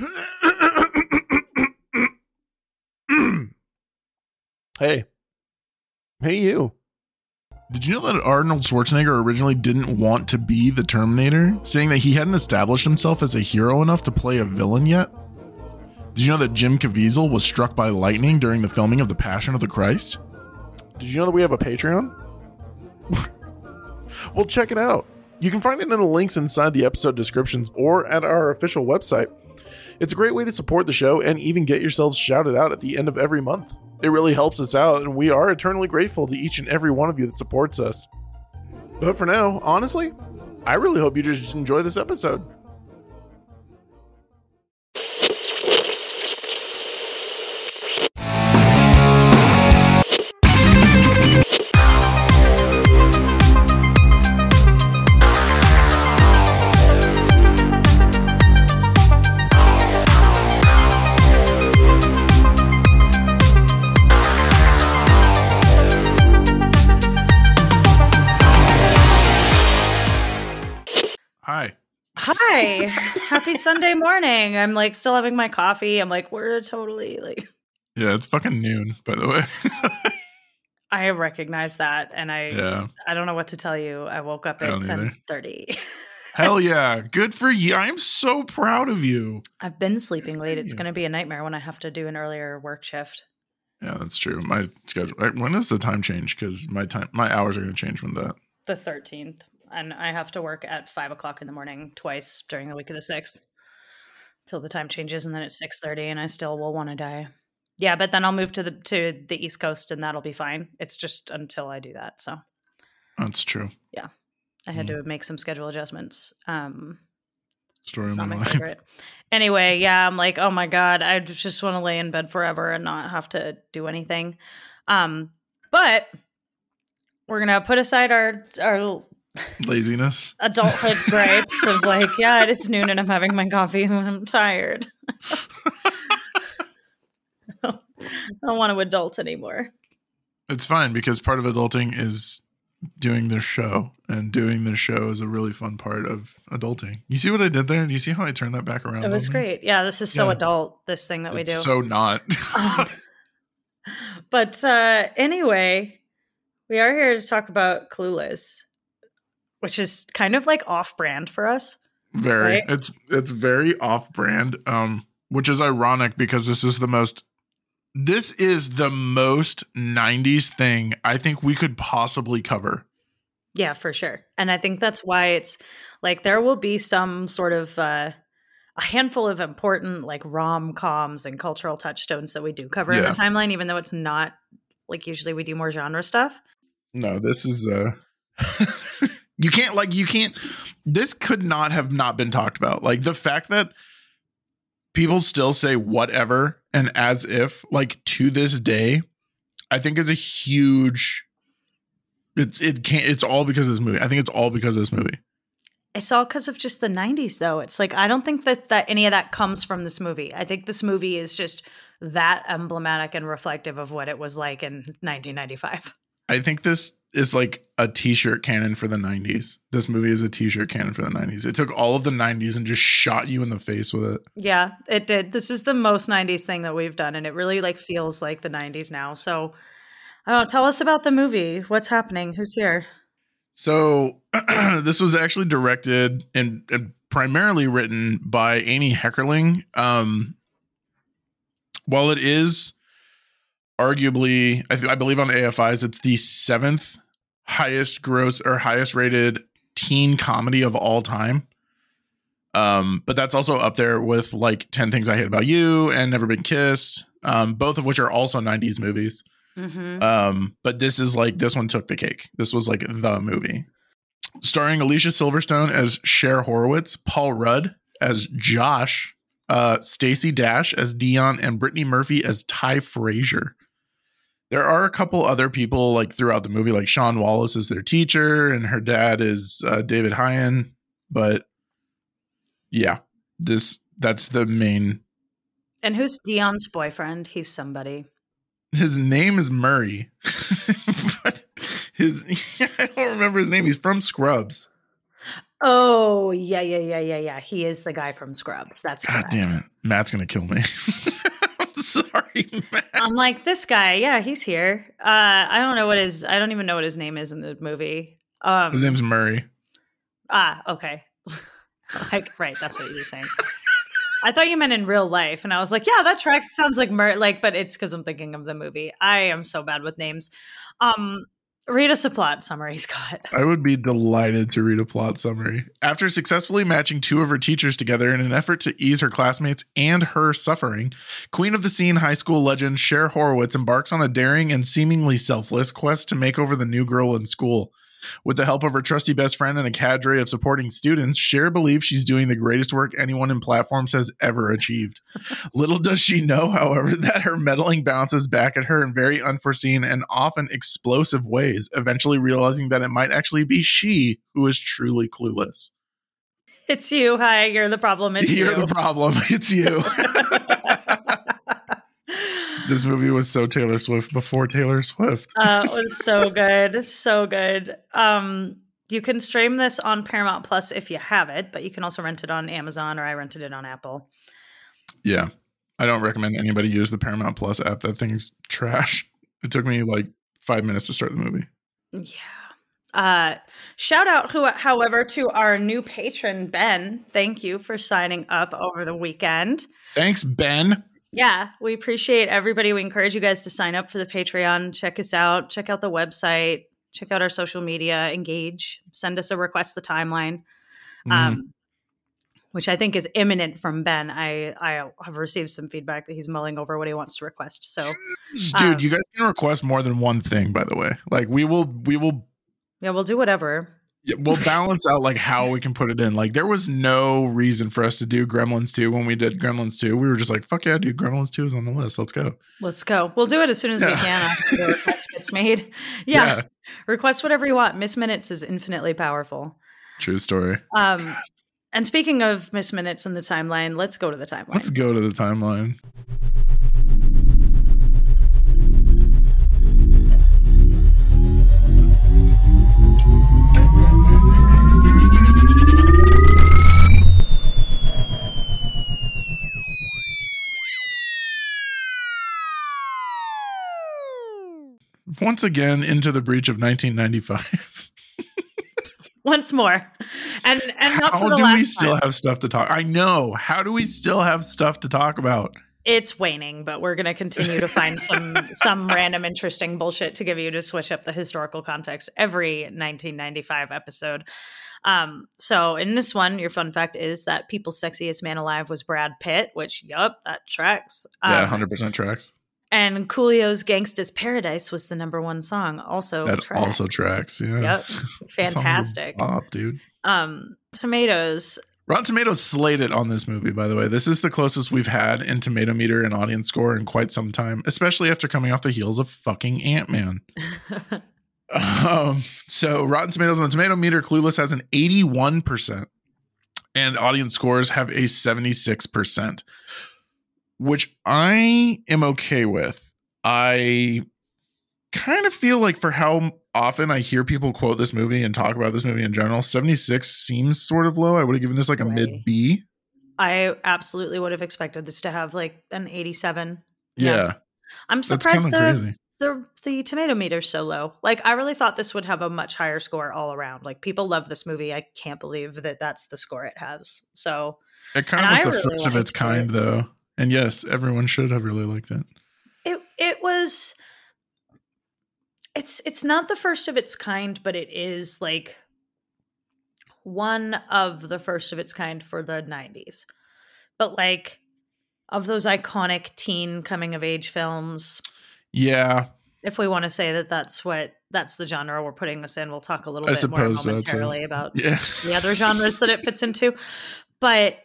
hey. Hey, you. Did you know that Arnold Schwarzenegger originally didn't want to be the Terminator, saying that he hadn't established himself as a hero enough to play a villain yet? Did you know that Jim Caviezel was struck by lightning during the filming of The Passion of the Christ? Did you know that we have a Patreon? well, check it out. You can find it in the links inside the episode descriptions or at our official website. It's a great way to support the show and even get yourselves shouted out at the end of every month. It really helps us out, and we are eternally grateful to each and every one of you that supports us. But for now, honestly, I really hope you just enjoy this episode. Hi. Happy Sunday morning. I'm like still having my coffee. I'm like, we're totally like Yeah, it's fucking noon, by the way. I recognize that and I yeah. I don't know what to tell you. I woke up at ten thirty. Hell yeah. Good for you. I'm so proud of you. I've been sleeping late. It's gonna be a nightmare when I have to do an earlier work shift. Yeah, that's true. My schedule. When is the time change? Because my time, my hours are going to change when that. The thirteenth. And I have to work at five o'clock in the morning twice during the week of the sixth. Till the time changes and then it's six thirty and I still will want to die. Yeah, but then I'll move to the to the East Coast and that'll be fine. It's just until I do that. So That's true. Yeah, I had to make some schedule adjustments. Um, Story it's of not my my life. favorite. Anyway, yeah, I'm like, oh my god, I just want to lay in bed forever and not have to do anything. Um, but we're gonna put aside our our Laziness. adulthood gripes of like, yeah, it is noon and I'm having my coffee and I'm tired. I don't want to adult anymore. It's fine because part of adulting is doing this show, and doing this show is a really fun part of adulting. You see what I did there? Do you see how I turned that back around? It was great. Yeah, this is so Yeah. adult. This thing that we It's do. So not. but uh, anyway, we are here to talk about Clueless, which is kind of like off brand for us. very. Right? It's it's very off brand. Um, which is ironic because this is the most. This is the most '90s thing I think we could possibly cover. Yeah, for sure. And I think that's why it's like there will be some sort of uh, a handful of important like rom coms and cultural touchstones that we do cover in the timeline, even though it's not like usually we do more genre stuff. No, this is uh you can't like you can't this could not have not been talked about. Like the fact that people still say whatever and as if like to this day I think is a huge it's it can't it's all because of this movie. I think it's all because of this movie. It's all because of just the 90s, though. It's like, I don't think that, that any of that comes from this movie. I think this movie is just that emblematic and reflective of what it was like in 1995. I think this is like a t-shirt cannon for the 90s. This movie is a t-shirt cannon for the 90s. It took all of the 90s and just shot you in the face with it. Yeah, it did. This is the most 90s thing that we've done, and it really like feels like the 90s now. So, oh, tell us about the movie. What's happening? Who's here? So this was actually directed and, and primarily written by Amy Heckerling. Um, while it is arguably, I, th- I believe on AFI's, it's the seventh highest gross or highest rated teen comedy of all time. Um, but that's also up there with like 10 Things I Hate About You and Never Been Kissed, um, both of which are also 90s movies. Mm-hmm. Um, but this is like this one took the cake. This was like the movie. Starring Alicia Silverstone as Cher Horowitz, Paul Rudd as Josh, uh, Stacey Dash as Dion, and Brittany Murphy as Tai Frazier. There are a couple other people like throughout the movie, like Sean Wallace is their teacher, and her dad is uh, David Hyan. But yeah, this that's the main. And who's Dion's boyfriend? He's somebody. His name is Murray, but his I don't remember his name. He's from Scrubs. Oh yeah, yeah, yeah, yeah, yeah. He is the guy from Scrubs. That's God correct. damn it. Matt's gonna kill me. I'm sorry, Matt. I'm like this guy. Yeah, he's here. Uh, I don't know what his. I don't even know what his name is in the movie. Um, His name's Murray. ah, okay. like right, that's what you're saying. I thought you meant in real life, and I was like, yeah, that tracks. Sounds like Mer. Like, but it's because I'm thinking of the movie. I am so bad with names. Um, read us a plot summary, Scott. I would be delighted to read a plot summary. After successfully matching two of her teachers together in an effort to ease her classmates and her suffering, Queen of the Scene high school legend Cher Horowitz embarks on a daring and seemingly selfless quest to make over the new girl in school. With the help of her trusty best friend and a cadre of supporting students, Cher believes she's doing the greatest work anyone in platforms has ever achieved. Little does she know, however, that her meddling bounces back at her in very unforeseen and often explosive ways, eventually realizing that it might actually be she who is truly clueless. It's you. Hi, you're the problem. It's You're you. the problem. It's you. this movie was so Taylor Swift before Taylor Swift. uh, it was so good, so good. Um, you can stream this on Paramount Plus if you have it, but you can also rent it on Amazon or I rented it on Apple. Yeah. I don't recommend anybody use the Paramount Plus app. That thing's trash. It took me like five minutes to start the movie. Yeah. Uh, shout out, who, however, to our new patron Ben. Thank you for signing up over the weekend. Thanks, Ben. Yeah, we appreciate everybody. We encourage you guys to sign up for the Patreon. Check us out. Check out the website. Check out our social media. Engage. Send us a request the timeline. Mhm. um, which I think is imminent from Ben. I I have received some feedback that he's mulling over what he wants to request. So Dude, um, you guys can request more than one thing, by the way. Like we will we will yeah, we'll do whatever. Yeah, we'll balance out like how we can put it in. Like there was no reason for us to do Gremlins 2 when we did Gremlins 2. We were just like, fuck yeah, dude, Gremlins 2 is on the list. Let's go. Let's go. We'll do it as soon as we can after the request gets made. Yeah, request whatever you want. Miss Minutes is infinitely powerful. True story. Um, and speaking of Miss Minutes and the timeline, let's go to the timeline. Let's go to the timeline. Once again, into the breach of 1995. Once more, and and not How for the do we still time. have stuff to talk? I know. How do we still have stuff to talk about? it's waning, but we're going to continue to find some some random interesting bullshit to give you to switch up the historical context every 1995 episode. Um, so in this one, your fun fact is that people's sexiest man alive was Brad Pitt, which yup, that tracks. Yeah, Um, hundred percent tracks. And Coolio's "Gangsta's Paradise" was the number one song. Also, That also tracks. Yeah, Yep, That song's a fantastic. bop, dude. Um, tomatoes. Rotten Tomatoes slated on this movie, by the way. This is the closest we've had in tomato meter and audience score in quite some time, especially after coming off the heels of fucking Ant Man. Um, so Rotten Tomatoes on the tomato meter, Clueless has an 81%, and audience scores have a 76%, which I am okay with. I kind of feel like for how often I hear people quote this movie and talk about this movie in general, 76 seems sort of low. I would have given this like a Right. mid B. I absolutely would have expected this to have like an 87. Yeah, I'm surprised the, the the tomato meter's so low. Like I really thought this would have a much higher score all around. Like people love this movie. I can't believe that that's the score it has. So It kind of was the really first of its kind, it. though. And yes, everyone should have really liked it. it it was it's it's not the first of its kind, but it is like one of the first of its kind for the 90s. But like of those iconic teen coming of age films, Yeah, if we want to say that that's what that's the genre we're putting this in, we'll talk a little I bit more suppose so, too. momentarily about yeah. the other genres that it fits into. But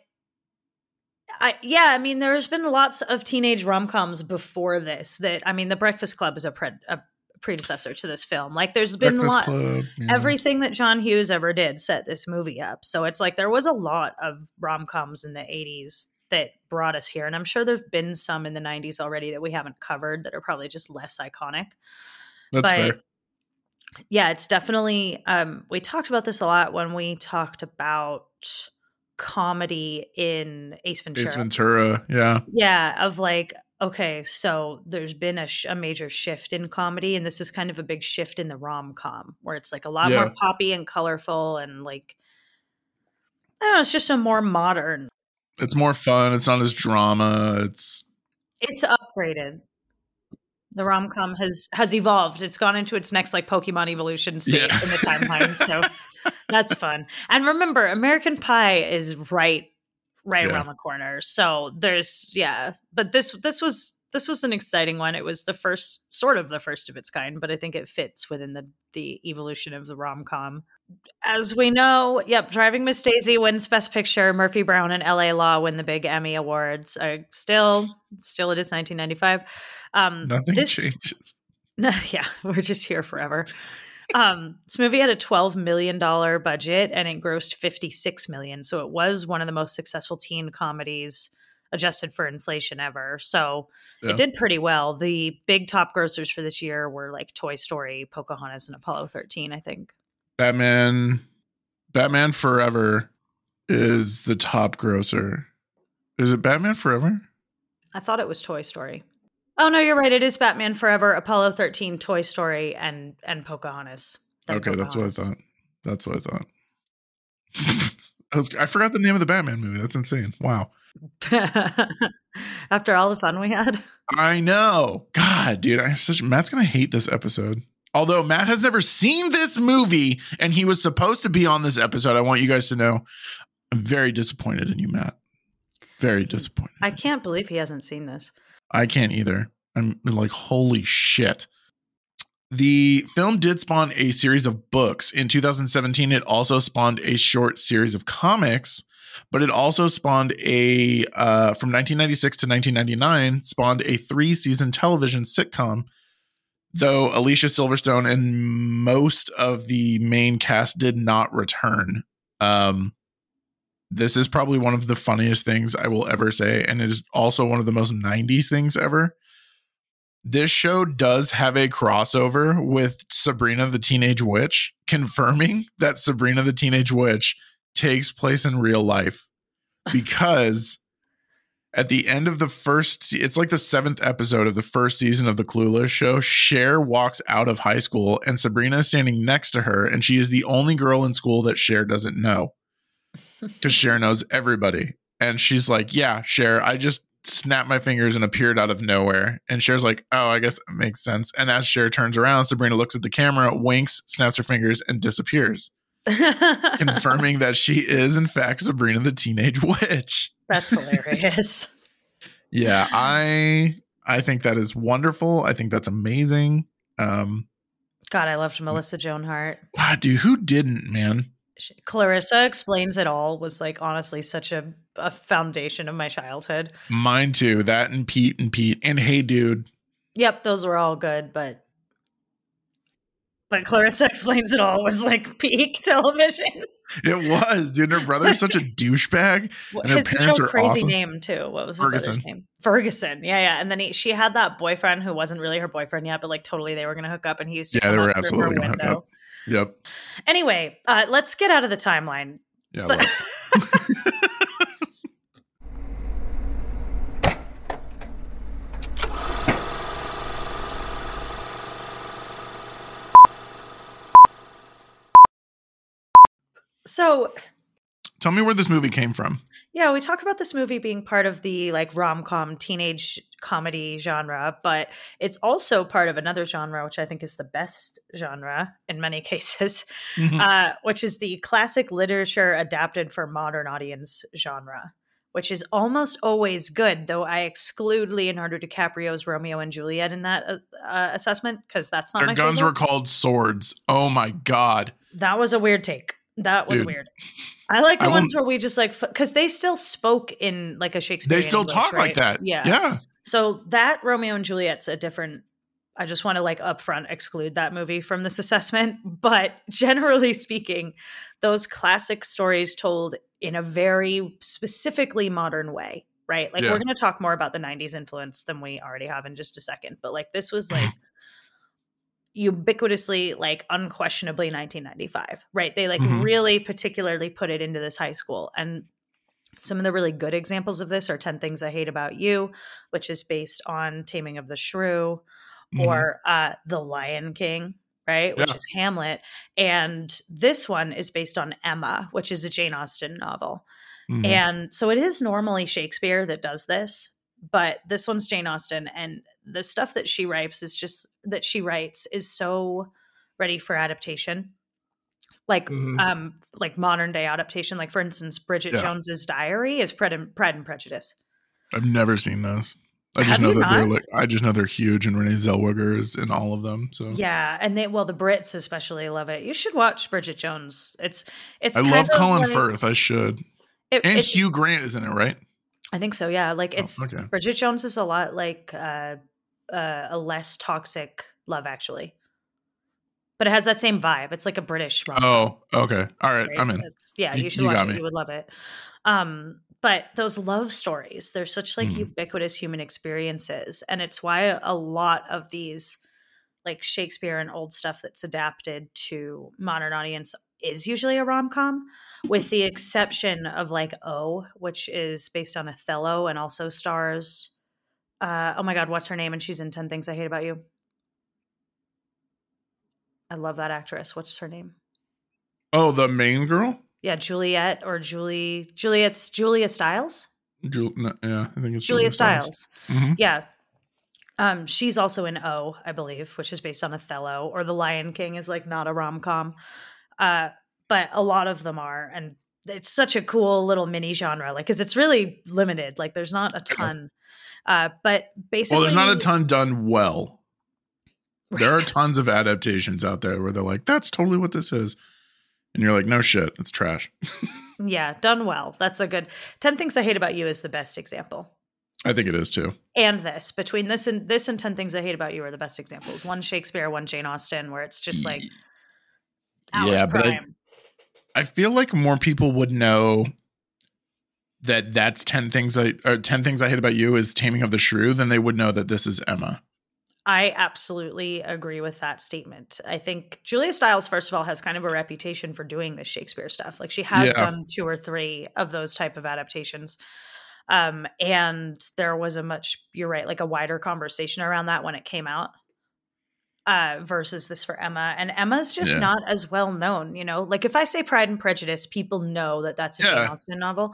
I yeah, I mean, there's been lots of teenage rom coms before this. That I mean, The Breakfast Club is a, pre- a predecessor to this film. Like, there's been a lot. Club. yeah. Everything that John Hughes ever did set this movie up. So it's like there was a lot of rom coms in the 80s that brought us here. And I'm sure there've been some in the 90s already that we haven't covered that are probably just less iconic That's but fair. yeah, it's definitely um we talked about this a lot when we talked about comedy in Ace Ventura. Ace Ventura. Yeah. Yeah, of like okay, so there's been a, sh- a major shift in comedy and this is kind of a big shift in the rom-com where it's like a lot Yeah. more poppy and colorful and like I don't know, it's just a more modern. It's more fun. It's not as drama. It's It's upgraded. The rom com has has evolved. It's gone into its next like Pokemon evolution state Yeah. in the timeline. So that's fun. And remember, American Pie is right right Yeah. around the corner. So there's yeah, but this this was this was an exciting one. It was the first sort of the first of its kind, but I think it fits within the the evolution of the rom com. As we know, yep, Driving Miss Daisy wins Best Picture. Murphy Brown and L.A. Law win the big Emmy awards. Uh, still, still, it is 1995. Um, nothing this, changes. no, yeah, we're just here forever. Um, this movie had a twelve million dollar budget and it grossed fifty six million, so it was one of the most successful teen comedies adjusted for inflation ever. So Yeah. it did pretty well. The big top grossers for this year were like Toy Story, Pocahontas, and Apollo thirteen. I think. Batman Batman Forever is the top grosser. Is it Batman Forever? I thought it was Toy Story. Oh no, you're right. It is Batman Forever, Apollo thirteen, Toy Story, and and Pocahontas. Then okay, that's what I thought. That's what I thought. I was I forgot the name of the Batman movie. That's insane. Wow. After all the fun we had. I know. God, dude, I'm such Matt's gonna hate this episode. Although Matt has never seen this movie and he was supposed to be on this episode, I want you guys to know I'm very disappointed in you, Matt. Very mm. disappointed. I can't believe he hasn't seen this. I can't either. I'm like, holy shit. The film did spawn a series of books. In 2017, it also spawned a short series of comics, but it also spawned a, uh, from 1996 to 1999, spawned a three season television sitcom. Though Alicia Silverstone and most of the main cast did not return. Um, this is probably one of the funniest things I will ever say, and is also one of the most 90s things ever. This show does have a crossover with Sabrina the Teenage Witch, confirming that Sabrina the Teenage Witch takes place in real life because at the end of the first it's like the seventh episode of the first season of the clueless show Cher walks out of high school and sabrina is standing next to her and she is the only girl in school that Cher doesn't know because Cher knows everybody. And she's like yeah Cher. I just snapped my fingers and appeared out of nowhere. And Cher's like oh i guess that makes sense. And as Cher turns around sabrina looks at the camera winks snaps her fingers and disappears confirming that she is in fact sabrina the teenage witch. That's hilarious. yeah i i think that is wonderful. I think that's amazing. Um God, I loved Melissa Joan Hart. wow dude who didn't man She- Clarissa explains it all was like honestly such a, a foundation of my childhood. mine too that and pete and pete and hey dude Yep, those were all good, but but Clarissa explains it all was like peak television. it was dude her brother's such a douchebag And her His parents are crazy awesome. name too. What was her brother's name? Ferguson. Yeah, yeah. And then he, she had that boyfriend who wasn't really her boyfriend yet, but like totally they were gonna hook up, and he used to Yeah, they were up through her absolutely gonna hook up. Yep Anyway, uh, let's get out of the timeline. yeah let's So tell me where this movie came from Yeah, we talk about this movie being part of the like rom com teenage comedy genre, but it's also part of another genre, which I think is the best genre in many cases, Mhm. uh, which is the classic literature adapted for modern audience genre, which is almost always good, though I exclude Leonardo DiCaprio's Romeo and Juliet in that uh, uh, assessment because that's not their guns favorite. were called swords oh my god That was a weird take. That was Dude. weird. I like the I ones where we just like because they still spoke in like a Shakespeare. they still talk like that Yeah. yeah So that Romeo and Juliet's a different. I just want to like upfront exclude that movie from this assessment. But generally speaking, those classic stories told in a very specifically modern way, right? Like Yeah. we're going to talk more about the '90s influence than we already have in just a second. But like this was like ubiquitously like unquestionably 1995 right they like Mhm. really particularly put it into this high school and some of the really good examples of this are 10 things i hate about you which is based on taming of the shrew Mhm. or uh the lion king right which is hamlet and this one is based on emma which is a jane austen novel Mhm. and so it is normally Shakespeare that does this, but this one's Jane Austen and the stuff that she writes is just that she writes is so ready for adaptation. Like Mhm. um like modern day adaptation like for instance Bridget Yeah. Jones's Diary is Pride and, Pride and Prejudice. I've never seen those. I just Have know that they're like I just know they're huge and Renee Zellweger is in all of them. So Yeah, and they well the Brits especially love it. You should watch Bridget Jones. It's it's I love Colin like- Firth. I should. it- And Hugh Grant is in it, right? I think so. Yeah, like Oh, it's okay. Bridget Jones is a lot like uh, uh, a less toxic Love Actually, but it has that same vibe. It's like a British rom. Oh, okay. All right. I'm in. yeah, You- you, should you watch it. me. You would love it. Um, but those love stories, they're such like Mhm. ubiquitous human experiences, and it's why a lot of these like Shakespeare and old stuff that's adapted to modern audience is usually a rom com, with the exception of like O, which is based on Othello and also stars. Uh, oh my God, what's her name? And she's in Ten Things I Hate About You. I love that actress. What's her name? Oh, the main girl? Yeah, Juliet or Julie. Juliet's Julia Stiles. Jul- no, yeah, I think it's Julia Stiles. Mhm. Yeah. Um, she's also in O, I believe, which is based on Othello, or The Lion King is like not a rom com. Uh, but a lot of them are, and it's such a cool little mini genre, like because it's really limited. Like there's not a ton. Uh, but basically, Well, there's not a ton done well. There are tons of adaptations out there where they're like, "That's totally what this is," and you're like, "No shit, it's trash." Yeah, done well. That's a good. Ten Things I Hate About You is the best example. I think it is too. and this between this and this and 10 things i hate about you are the best examples one shakespeare one jane austen where it's just like Alice Yeah, but I- I feel like more people would know that that's 10 things I or 10 things I hate about you is Taming of the Shrew than they would know that this is Emma. I absolutely agree with that statement. I think Julia Stiles, first of all, has kind of a reputation for doing this Shakespeare stuff. Like she has Yeah. done two or three of those type of adaptations. Um, and there was a much, you're right, like a wider conversation around that when it came out. Uh, versus this for Emma, and Emma's just Yeah. not as well known. You know, like if I say Pride and Prejudice, people know that that's a Jane Austen novel.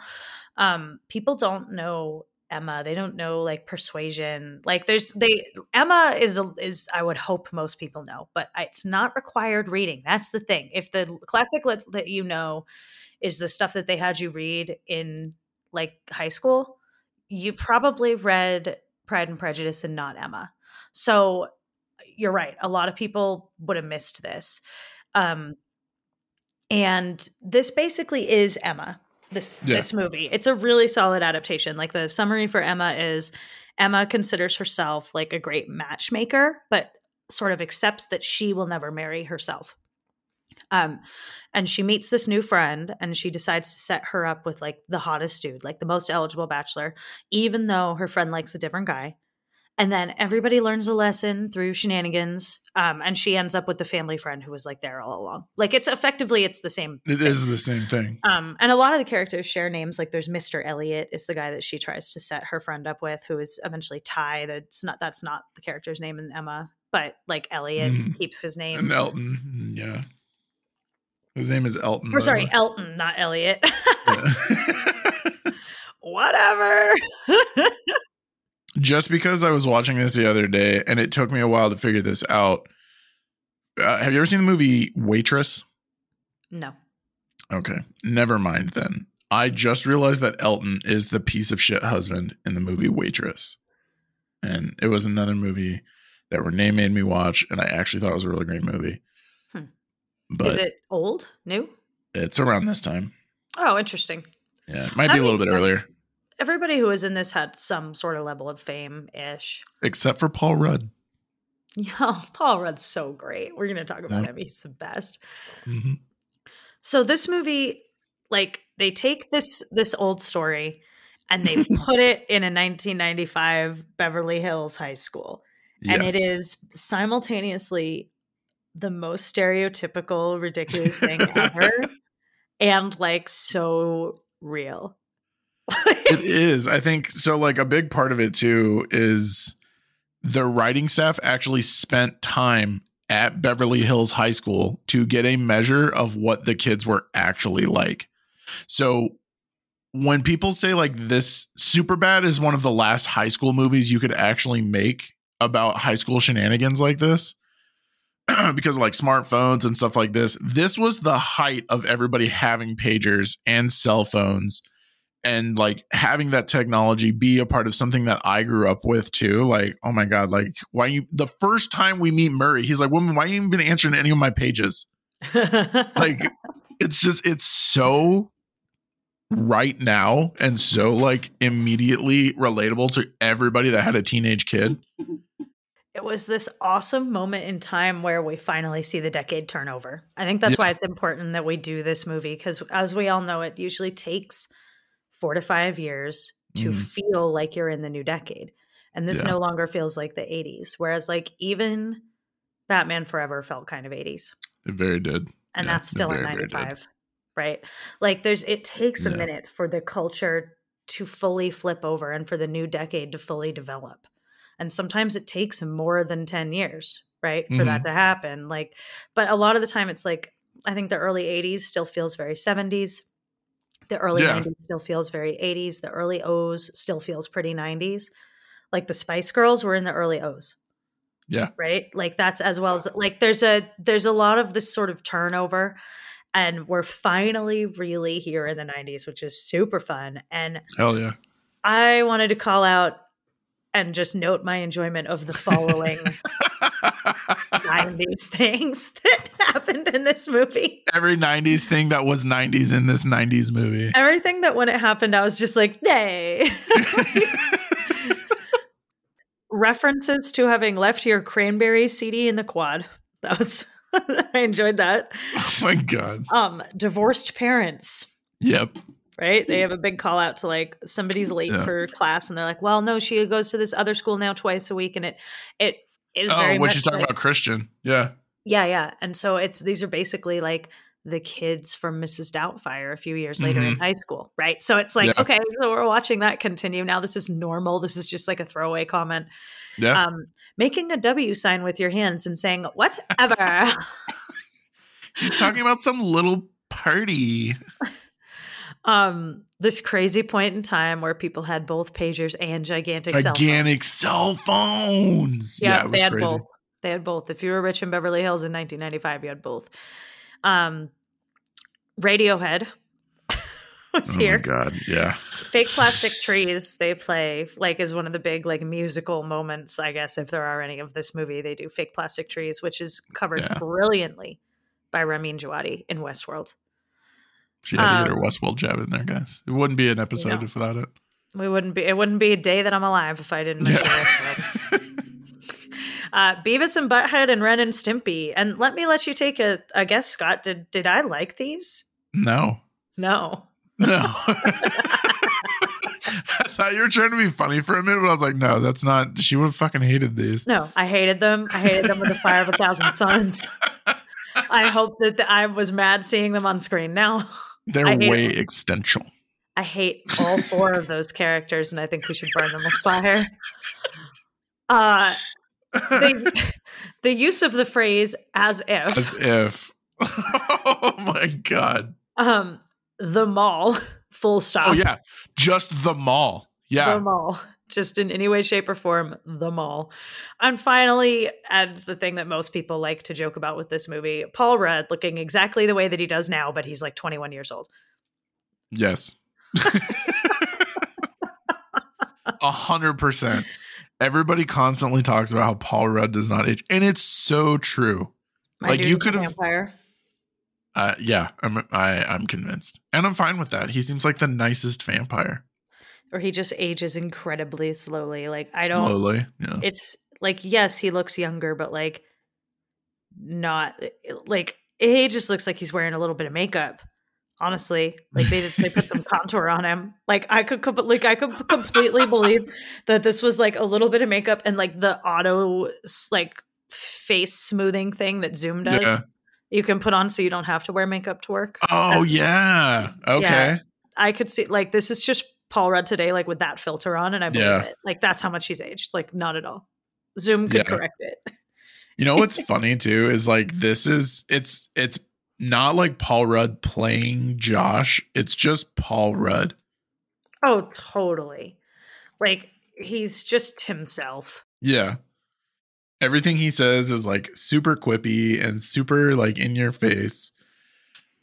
Um, people don't know Emma. They don't know like Persuasion. Like there's they Emma is a, is I would hope most people know, but it's not required reading. That's the thing. If the classic lit that you know is the stuff that they had you read in like high school, you probably read Pride and Prejudice and not Emma. So you're right. A lot of people would have missed this. Um, and this basically is Emma. This Yeah. this movie. It's a really solid adaptation. Like the summary for Emma is Emma considers herself like a great matchmaker, but sort of accepts that she will never marry herself. Um, and she meets this new friend and she decides to set her up with like the hottest dude, like the most eligible bachelor, even though her friend likes a different guy. And then everybody learns a lesson through shenanigans. Um, and she ends up with the family friend who was like there all along. Like it's effectively it's the same. It thing. is the same thing. Um, and a lot of the characters share names. Like there's Mr. Elliot is the guy that she tries to set her friend up with, who is eventually Tai. That's not that's not the character's name in Emma, but like Elliot Mhm. keeps his name. And Elton, yeah. His name is Elton. or sorry. Elton, not Elliot. Whatever. Just because I was watching this the other day and it took me a while to figure this out. Uh, have you ever seen the movie Waitress? no. Okay, never mind then. I just realized that Elton is the piece of shit husband in the movie Waitress. And it was another movie that Renee made me watch, and I actually thought it was a really great movie. Hmm. But is it old? New? it's around this time. Oh, interesting. Yeah, it might That be a little bit earlier, sense. Everybody who was in this had some sort of level of fame ish. except for Paul Rudd. Yeah, Paul Rudd's so great. We're going to talk about Yeah. him. He's the best. Mhm. So this movie, like, they take this this old story and they put it in a 1995 Beverly Hills high school, and it is simultaneously the most stereotypical, ridiculous thing ever, and like so real. It is. I think so. Like a big part of it too is the writing staff actually spent time at Beverly Hills High School to get a measure of what the kids were actually like. So when people say like this super bad is one of the last high school movies you could actually make about high school shenanigans like this because of like smartphones and stuff like this. This was the height of everybody having pagers and cell phones and like having that technology be a part of something that I grew up with too. Like, oh my God, like why you the first time we meet Murray, he's like, Woman, why you even been answering any of my pages? like it's just it's so right now and so like immediately relatable to everybody that had a teenage kid. It was this awesome moment in time where we finally see the decade turnover. I think that's Yeah. why it's important that we do this movie because, as we all know, it usually takes four to five years to Mhm. feel like you're in the new decade. And this Yeah. no longer feels like the 80s. Whereas, like, even Batman Forever felt kind of 80s. It very did. And Yeah, that's still in very, very did. 95, right? Like, there's, it takes a Yeah. minute for the culture to fully flip over and for the new decade to fully develop. And sometimes it takes more than 10 years, right? For Mm-hmm. that to happen. Like, but a lot of the time it's like, I think the early 80s still feels very 70s. The early Yeah. 90s still feels very 80s. The early O's still feels pretty 90s. Like the Spice Girls were in the early O's Yeah. right like that's as well as like there's a there's a lot of this sort of turnover and we're finally really here in the 90s which is super fun and Hell yeah. i wanted to call out and just note my enjoyment of the following 90s things that happened in this movie Every 90s thing that was 90s in this 90s movie. everything that when it happened i was just like hey references to having left your cranberry cd in the quad that was i enjoyed that oh my God. um divorced parents Yep. right they have a big call out to like somebody's late Yeah. for class and they're like well no she goes to this other school now twice a week and it it is Oh, what she's talking like- about Christian. Yeah. yeah yeah and so it's these are basically like the kids from mrs doubtfire a few years later in high school right so it's like Mm-hmm. Yeah. okay so we're watching that continue now this is normal this is just like a throwaway comment Yeah. um making a w sign with your hands and saying whatever she's talking about some little party. um this crazy point in time where people had both pagers and gigantic cell phones. Gigantic cell phones. Yeah, Yeah, it they was had crazy. both. They had both. If you were rich in Beverly Hills in 1995, you had both. Um, Radiohead was here. Oh my here. god. Yeah. Fake plastic trees. They play like is one of the big like musical moments. I guess if there are any of this movie, they do fake plastic trees, which is covered Yeah. brilliantly by Ramin Djawadi in Westworld. She had to get her Um, Westworld jab in there, guys. It wouldn't be an episode know. without it. We wouldn't be. It wouldn't be a day that I'm alive if I didn't. Westworld. Uh, Beavis and Butthead and Ren and Stimpy. And let me let you take a, a guess, Scott. Did did I like these? no. No. No. I thought you were trying to be funny for a minute, but I was like, no, that's not. She would have fucking hated these. No, I hated them. I hated them with the fire of a thousand suns. I hope that the, I was mad seeing them on screen. Now They're way it. existential. I hate all four of those characters, and I think we should burn them with fire. Uh, the, the use of the phrase "as if" As if. oh my god. um, the mall, full stop. Oh yeah, just the mall. Yeah, the mall just in any way shape or form the mall and finally and the thing that most people like to joke about with this movie paul rudd looking exactly the way that he does now but he's like 21 years old yes. A hundred percent. Everybody constantly talks about how Paul Rudd does not age, and it's so true. My Like, you could've- vampire Uh, yeah, I'm I, I'm convinced, and I'm fine with that. He seems like the nicest vampire. Or he just ages incredibly slowly like i don't Slowly, yeah. it's like yes he looks younger but like not eh, eh, like he just looks like he's wearing a little bit of makeup honestly like they just, they put some contour on him like i could like i could completely believe that this was like a little bit of makeup and like the auto like face smoothing thing that Zoom does. Yeah. You can put on so you don't have to wear makeup to work. Oh yeah. Okay. I could see like this is just Paul Rudd today, like with that filter on, and I believe Yeah. it. Like that's how much he's aged. Like not at all. Zoom could Yeah. correct it. You know what's funny too is like mm-hmm. this is it's it's not like Paul Rudd playing Josh. It's just Paul Rudd. Oh, totally. Like he's just himself. Yeah. Everything he says is like super quippy and super like in your face.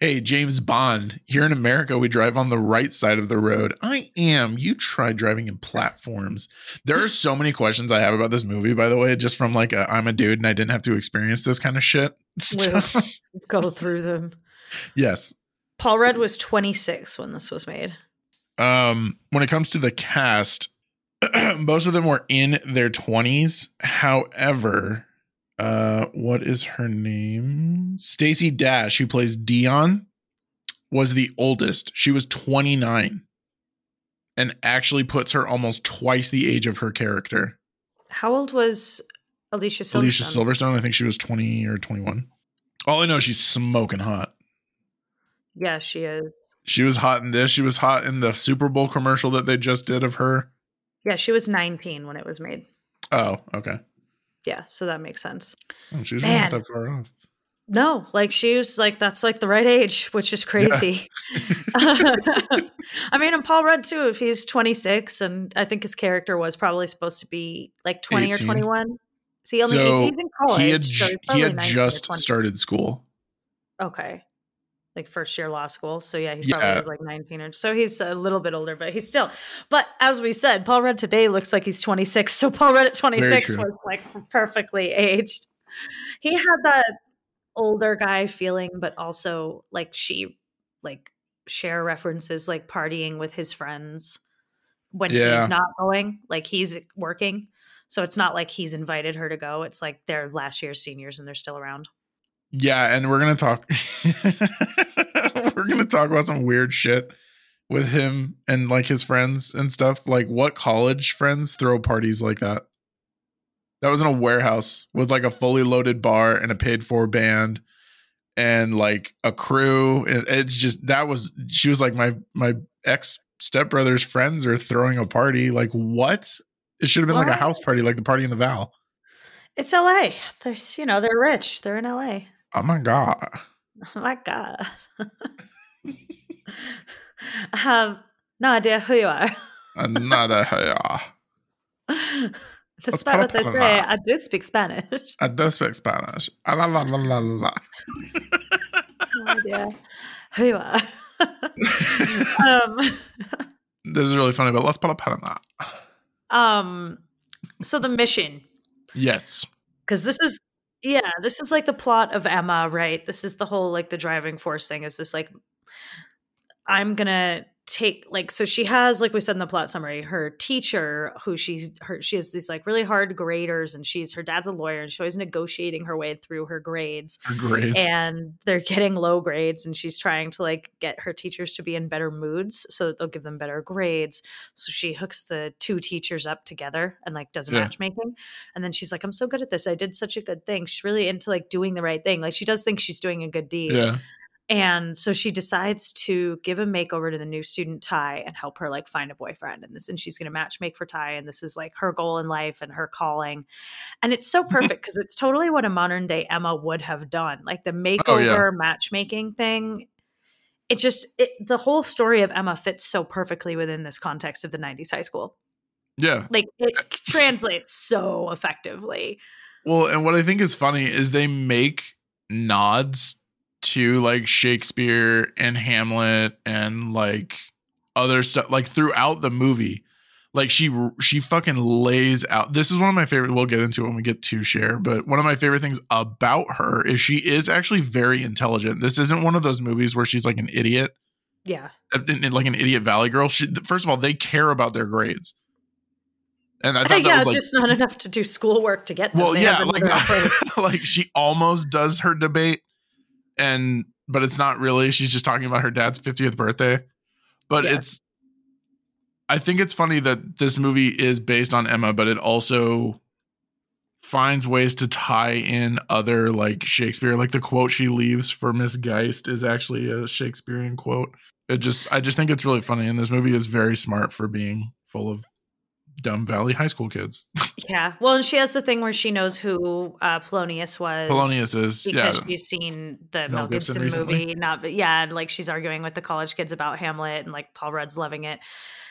Hey, James Bond, here in America, we drive on the right side of the road. I am. You try driving in platforms. There are so many questions I have about this movie, by the way, just from like i I'm a dude and I didn't have to experience this kind of shit. We'll go through them. yes. Paul Rudd was 26 when this was made. um when it comes to the cast most of them were in their 20s however uh what is her name? Stacey dash who plays dion was the oldest. She was 29 and actually puts her almost twice the age of her character. How old was Alicia Silverstone? alicia silverstone i think she was 20 or 21 all i know she's smoking hot. Yeah, she is. she was hot in this. She was hot in the super bowl commercial that they just did of her. Yeah, she was 19 when it was made. oh okay Yeah, so that makes sense. Oh, she was really not Man. that far off. No, like she was like that's like the right age, which is crazy. I mean, and Paul Rudd too. If he's 26, and I think his character was probably supposed to be like 20 18. or 21. See, only So, he's in college. he had so he had just started school. Okay. Like first year law school. So yeah, he Yeah. probably was like 19 or so he's a little bit older, but he's still but as we said, Paul Rudd today looks like he's 26. So Paul Rudd at 26 was like perfectly aged. He had that older guy feeling, but also like she like Cher references like partying with his friends when Yeah. he's not going, like he's working. So it's not like he's invited her to go. It's like they're last year's seniors and they're still around. Yeah, and we're gonna talk. talk about some weird shit with him and like his friends and stuff. Like, what college friends throw parties like that? That was in a warehouse with like a fully loaded bar and a paid for band and like a crew. It's just that was she was like my my ex stepbrother's friends are throwing a party. Like what? It should have been like a house party, like the party in the Val. It's LA. There's, you know, they're rich. They're in LA. Oh my god. Oh my God. I have no idea who you are. Another uh, Despite what they say, I do speak Spanish. I do speak Spanish. Ah, la, la, la, la, la. No idea who you are. um, This is really funny, but let's put a pen on that. um, so the mission, Yes. because this is, yeah, this is like the plot of Emma, right? This is the whole like the driving force thing. Is this like I'm gonna take like so she has like we said in the plot summary her teacher who she's her she has these like really hard graders and she's her dad's a lawyer and she's always negotiating her way through her grades. Great. and they're getting low grades and she's trying to like get her teachers to be in better moods so that they'll give them better grades. So she hooks the two teachers up together and like does Yeah. matchmaking. And then she's like i'm so good at this. I did such a good thing. She's really into like doing the right thing. Like she does think she's doing a good deed. Yeah. And so she decides to give a makeover to the new student Tai and help her like find a boyfriend and this and she's going to match make for Tai and this is like her goal in life and her calling. And it's so perfect because it's totally what a modern day Emma would have done. Like the makeover Oh, yeah. matchmaking thing. It just it, the whole story of Emma fits so perfectly within this context of the 90s high school. Yeah. Like it eh translates so effectively. Well, and what I think is funny is they make nods to like Shakespeare and Hamlet and like other stuff like throughout the movie. Like she she fucking lays out. This is one of my favorite. We'll get into it when we get to Cher, but one of my favorite things about her is she is actually very intelligent. This isn't one of those movies where she's like an idiot, Yeah. like an idiot valley girl. She, first of all, they care about their grades, and I thought think that yeah, was like just not enough to do schoolwork to get them. well They yeah like like she almost does her debate and but it's not really she's just talking about her dad's 50th birthday but Yeah. it's i think it's funny that this movie is based on emma but it also finds ways to tie in other like Shakespeare. Like the quote she leaves for Miss Geist is actually a Shakespearean quote. It just I just think it's really funny. And this movie is very smart for being full of dumb Valley High School kids. Yeah. Well, and she has the thing where she knows who uh, Polonius was. Polonius is yeah. because she's seen the Mel Gibson Gibson, movie. Not, but yeah, and like she's arguing with the college kids about Hamlet, and like Paul Rudd's loving it.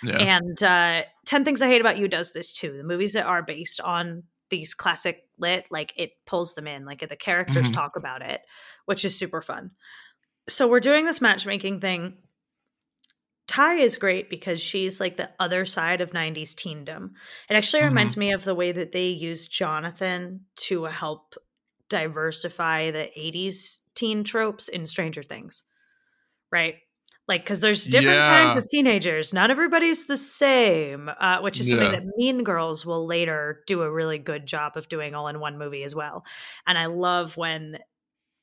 Yeah. And uh, Ten Things I Hate About You does this too. The movies that are based on these classic lit, like it pulls them in. Like the characters Mhm. talk about it, which is super fun. So we're doing this matchmaking thing. Tai is great because she's like the other side of 90s teendom. It actually reminds me of the way that they used Jonathan to help diversify the 80s teen tropes in Stranger Things. Right? Like, because there's different Yeah. kinds of teenagers. Not everybody's the same, uh, which is something that Mean Girls will later do a really good job of doing all in one movie as well. And I love when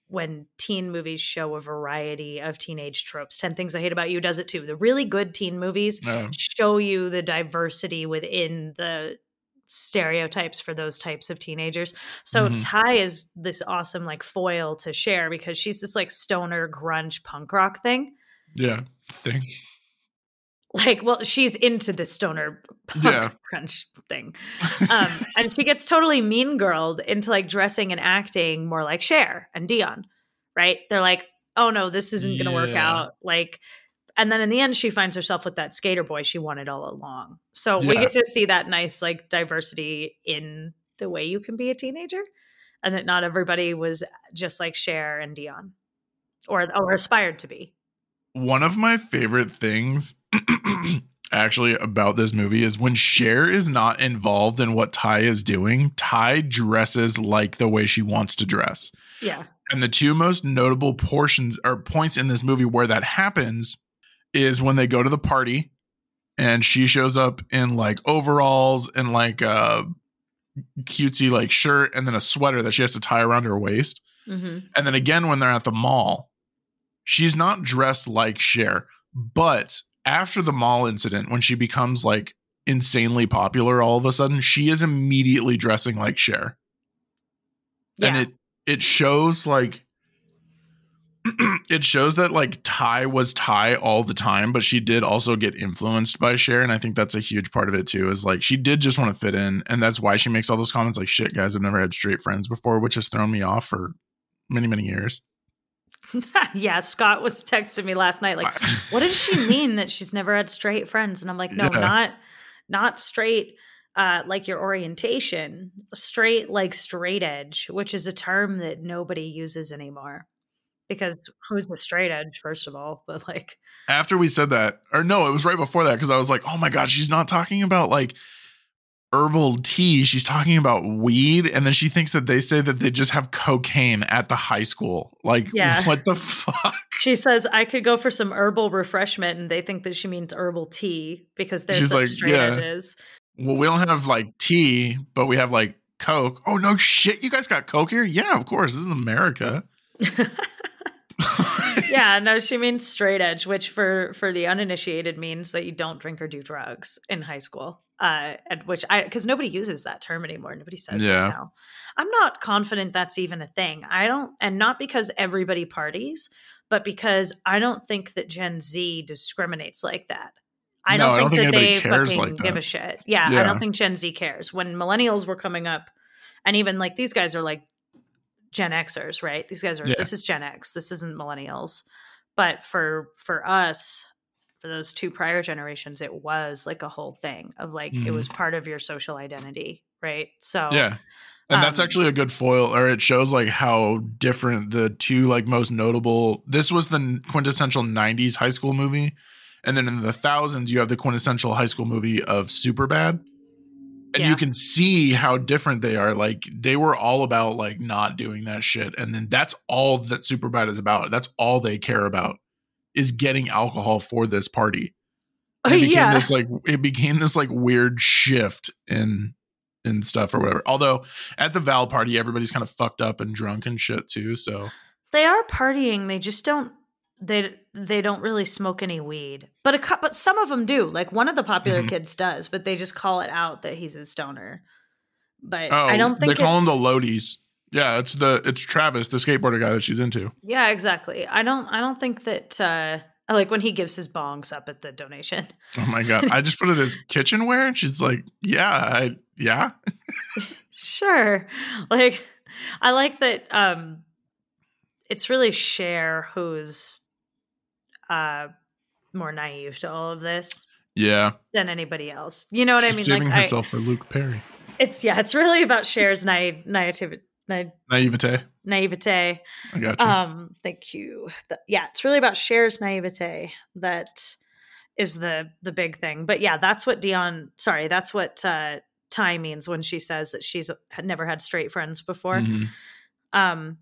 when teen movies show a variety of teenage tropes. 10 Things I Hate About You does it too. The really good teen movies show you the diversity within the stereotypes for those types of teenagers. So Mhm. Tai is this awesome like foil to Cher because she's this like stoner grunge punk rock thing. Yeah. Thing. Like, well, she's into the stoner punk Yeah. grunge thing. Um, and she gets totally mean girled into like dressing and acting more like Cher and Dion, right? They're like, oh no, this isn't going to work out. Like, and then in the end, she finds herself with that skater boy she wanted all along. So we get to see that nice like diversity in the way you can be a teenager, and that not everybody was just like Cher and Dion, or or aspired to be. One of my favorite things actually about this movie is when Cher is not involved in what Tai is doing, Tai dresses like the way she wants to dress. Yeah, And the two most notable portions or points in this movie where that happens is when they go to the party and she shows up in like overalls and like a cutesy like shirt and then a sweater that she has to tie around her waist. hmm And then again when they're at the mall, she's not dressed like Cher, but after the mall incident, when she becomes like insanely popular all of a sudden, she is immediately dressing like Cher yeah. and it it shows like it shows that like Tai was Tai all the time, but she did also get influenced by Cher, and I think that's a huge part of it too. Is like she did just want to fit in, and that's why she makes all those comments like "shit, guys, I've never had straight friends before," which has thrown me off for many many years. yeah, Scott was texting me last night, like, what does she mean that she's never had straight friends? And I'm like, no, Yeah. not not straight uh like your orientation, straight like straight edge, which is a term that nobody uses anymore. Because who's the straight edge, first of all? But like After we said that, or no, it was right before that because I was like, "Oh my god, she's not talking about like." Herbal tea she's talking about weed and then she thinks that they say that they just have cocaine at the high school like Yeah. what the fuck she says I could go for some herbal refreshment, and they think that she means herbal tea because there's She's such like, straight yeah. edges. Well, we don't have like tea, but we have like Coke. Oh no shit, you guys got Coke here? Yeah, of course. This is America. yeah, no, she means straight edge, which for for the uninitiated means that you don't drink or do drugs in high school. Uh, and which I because nobody uses that term anymore. Nobody says Yeah. that now. I'm not confident that's even a thing. I don't, and not because everybody parties, but because I don't think that Gen Z discriminates like that. I No, don't I think don't think that they fucking like give a shit. Yeah, I don't think Gen Z cares. When millennials were coming up, and even like these guys are like Gen Xers, right? These guys are Yeah. this is Gen X. This isn't millennials. But for for us, for those two prior generations, it was like a whole thing of like it Mhm. was part of your social identity, right? So yeah. And that's Um, actually a good foil, or it shows like how different the two like most notable. This was the quintessential '90s high school movie, and then in the thousands you have the quintessential high school movie of Superbad, and Yeah. you can see how different they are. Like they were all about like not doing that shit, and then that's all that Superbad is about. That's all they care about is getting alcohol for this party. And it became yeah. this like it became this like weird shift in in stuff or whatever. Although at the Val party, everybody's kind of fucked up and drunk and shit too. So They are partying. They just don't. They they don't really smoke any weed, but a but some of them do. Like one of the popular Mhm. kids does, but they just call it out that he's a stoner. but Oh, I don't think they call them the Loadies. Yeah, it's the it's Travis, the skateboarder guy that she's into. Yeah, exactly. I don't. I don't think that. uh like when he gives his bongs up at the donation. Oh my god! I just put it as kitchenware, and she's like, "Yeah, I, yeah." Sure. Like I like that um it's really Cher who's uh more naive to all of this Yeah, than anybody else. You know what she's I mean? saving like I, herself for Luke Perry. it's yeah, it's really about Cher's naive naivety na- Naivete. naivete. I got you. Um thank you. Th- yeah, it's really about Cher's naivete that is the the big thing. But yeah, that's what Dion sorry, that's what uh Tai means when she says that she's never had straight friends before. Mhm. Um,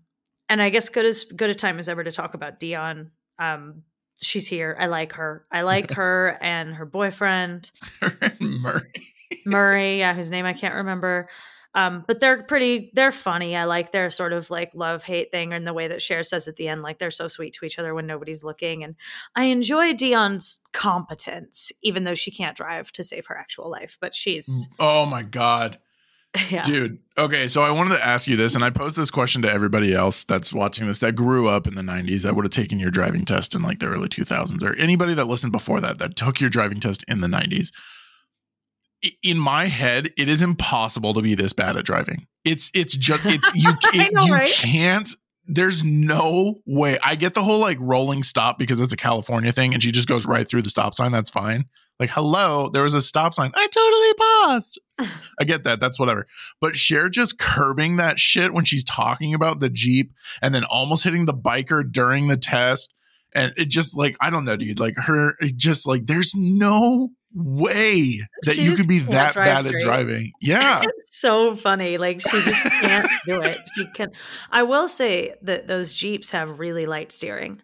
and I guess good as good a time as ever to talk about Dion. Um, she's here. I like her. I like her and her boyfriend Murray. Murray, yeah, whose name I can't remember. Um, but they're pretty. They're funny. I like their sort of like love hate thing, and the way that Cher says at the end, like they're so sweet to each other when nobody's looking. And I enjoy Dion's competence, even though she can't drive to save her actual life. But she's Oh my god, yeah, dude. Okay, so I wanted to ask you this, and I posed this question to everybody else that's watching this that grew up in the '90s that would have taken your driving test in like the early 2000s, or anybody that listened before that that took your driving test in the '90s. In my head, it is impossible to be this bad at driving. It's it's just it's you it- know, you right? can't. There's no way. I get the whole like rolling stop because it's a California thing, and she just goes right through the stop sign. That's fine. Like, hello, there was a stop sign. I totally paused. I get that. That's whatever. But Cher just curbing that shit when she's talking about the Jeep and then almost hitting the biker during the test. And it just like, I don't know, dude. Like her, it just like, there's no way that She you could be that bad straight. at driving. Yeah. it's so funny. Like she just can't do it. She can. I will say that those Jeeps have really light steering.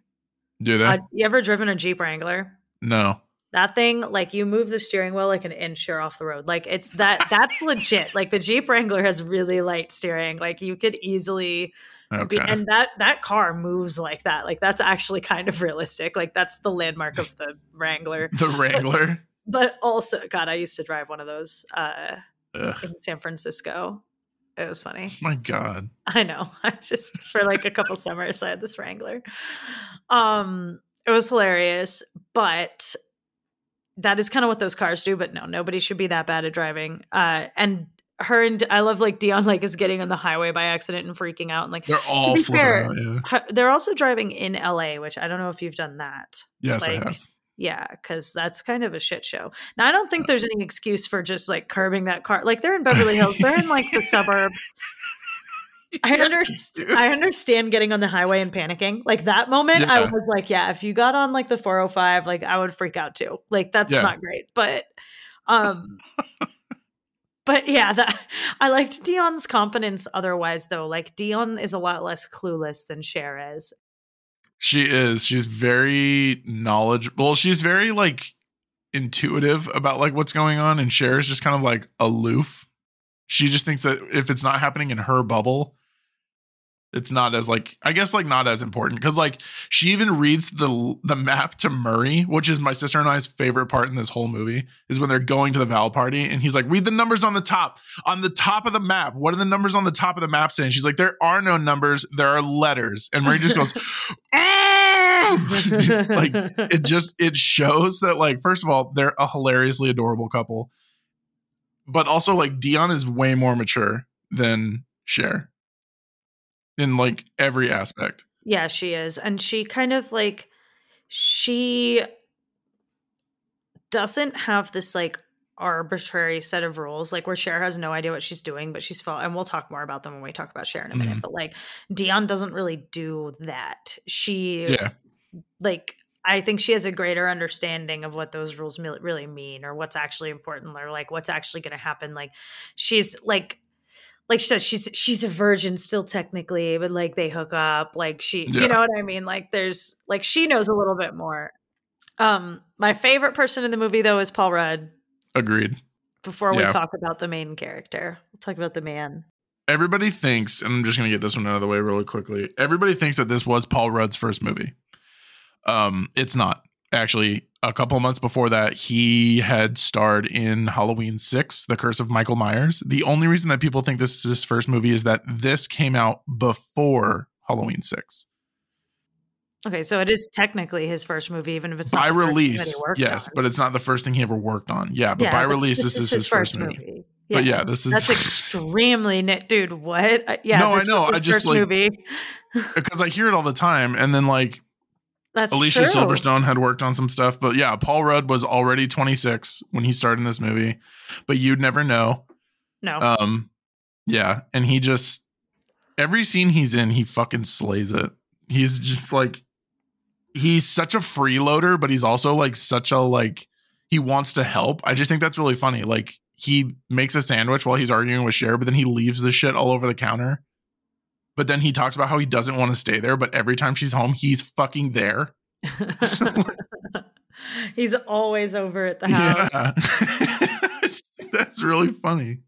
Do they? Uh, you ever driven a Jeep Wrangler? no. That thing, like you move the steering wheel like an inch you're off the road. Like it's that that's legit. Like the Jeep Wrangler has really light steering. Like you could easily Okay. be, and that that car moves like that. Like that's actually kind of realistic. Like that's the landmark of the Wrangler. the Wrangler. But also, God, I used to drive one of those uh, Ugh. in San Francisco. It was funny. My God. I know. I just for like a couple summers I had this Wrangler. Um it was hilarious, but that is kind of what those cars do, but no, nobody should be that bad at driving. Uh and her and I love like Dion like is getting on the highway by accident and freaking out and like They're all be fair, out. Yeah. they're also driving in LA, which I don't know if you've done that. Yes, like, I have. Yeah, because that's kind of a shit show. Now, I don't think there's any excuse for just like curbing that car. Like they're in Beverly Hills, they're in like the suburbs. I Yeah, understand. I understand getting on the highway and panicking. Like that moment, I was like, yeah, if you got on like the 405, like I would freak out too. Like that's Yeah. not great. But um but yeah, that I liked Dion's competence otherwise though. Like Dion is a lot less clueless than Cher is. She is. She's very knowledgeable. She's very like intuitive about like what's going on, and Cher is just kind of like aloof. She just thinks that if it's not happening in her bubble, it's not as like I guess like not as important because like she even reads the the map to Murray, which is my sister and I's favorite part in this whole movie, is when they're going to the Val party and he's like, read the numbers on the top, on the top of the map. What are the numbers on the top of the map saying? She's like, there are no numbers, there are letters, and Murray just goes, ah! like it just it shows that like first of all they're a hilariously adorable couple but also like dion is way more mature than Cher in like every aspect Yeah, she is. And she kind of like she doesn't have this like arbitrary set of rules like where Cher has no idea what she's doing but she's following and we'll talk more about them when we talk about Cher in a minute Mhm. but like Dion doesn't really do that she yeah like I think she has a greater understanding of what those rules really mean or what's actually important or like what's actually going to happen like she's like like she says she's she's a virgin still technically but like they hook up like she Yeah. you know what I mean? Like there's like she knows a little bit more. Um my favorite person in the movie though is Paul Rudd. Agreed. Before we talk about the main character we'll talk about the man. Everybody thinks and i'm just gonna get this one out of the way really quickly everybody thinks that this was paul rudd's first movie. Um it's not. Actually a couple of months before that, he had starred in Halloween 6, The Curse of Michael Myers. The only reason that people think this is his first movie is that this came out before Halloween 6. Okay, so it is technically his first movie, even if it's not by the first thing that he release, yes, on. but it's not the first thing he ever worked on. Yeah, but Yeah, by but release, this, is his, first, movie. But yeah, this is That's extremely nit, dude. What? Uh, Yeah, No, I know, I just, first like, movie. because I hear it all the time. And then like That's Alicia true. Silverstone had worked on some stuff, but yeah, Paul Rudd was already 26 when he started in this movie. But you'd never know. No, Um, yeah, and he just every scene he's in, he fucking slays it. He's just like he's such a freeloader, but he's also like such a like he wants to help. I just think that's really funny. Like he makes a sandwich while he's arguing with Cher, but then he leaves the shit all over the counter. But then he talks about how he doesn't want to stay there, but every time she's home, he's fucking there. he's always over at the house. Yeah. that's really funny.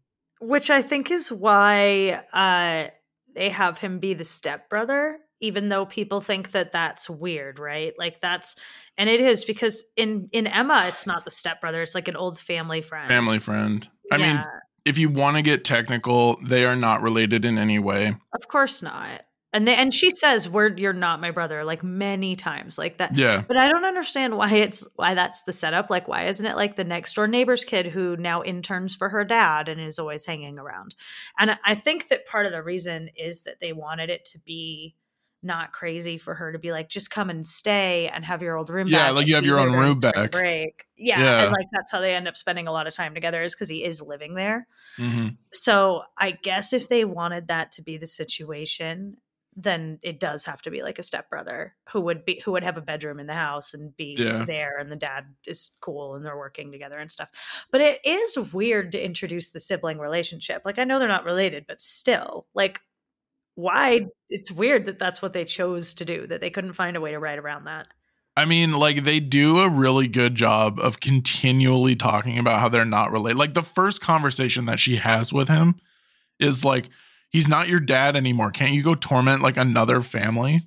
which I think is why uh, they have him be the stepbrother, even though people think that that's weird, right? Like that's, and it is because in in Emma, it's not the stepbrother; it's like an old family friend. Family friend. I mean, Yeah, if you want to get technical, they are not related in any way. of course not. And they, and she says, "We're you're not my brother," like many times, like that. Yeah. But I don't understand why it's why that's the setup. Like, why isn't it like the next door neighbor's kid who now interns for her dad and is always hanging around? And I think that part of the reason is that they wanted it to be not crazy for her to be like, just come and stay and have your old room Yeah, back. like you have your own room back. Break. Yeah, Yeah. And like that's how they end up spending a lot of time together is because he is living there. hmm So I guess if they wanted that to be the situation, then it does have to be like a stepbrother who would be who would have a bedroom in the house and be Yeah. there and the dad is cool and they're working together and stuff. But it is weird to introduce the sibling relationship. Like I know they're not related, but still, like why it's weird that that's what they chose to do that they couldn't find a way to write around that. I mean, like they do a really good job of continually talking about how they're not related. Like the first conversation that she has with him is like, he's not your dad anymore. Can't you go torment like another family?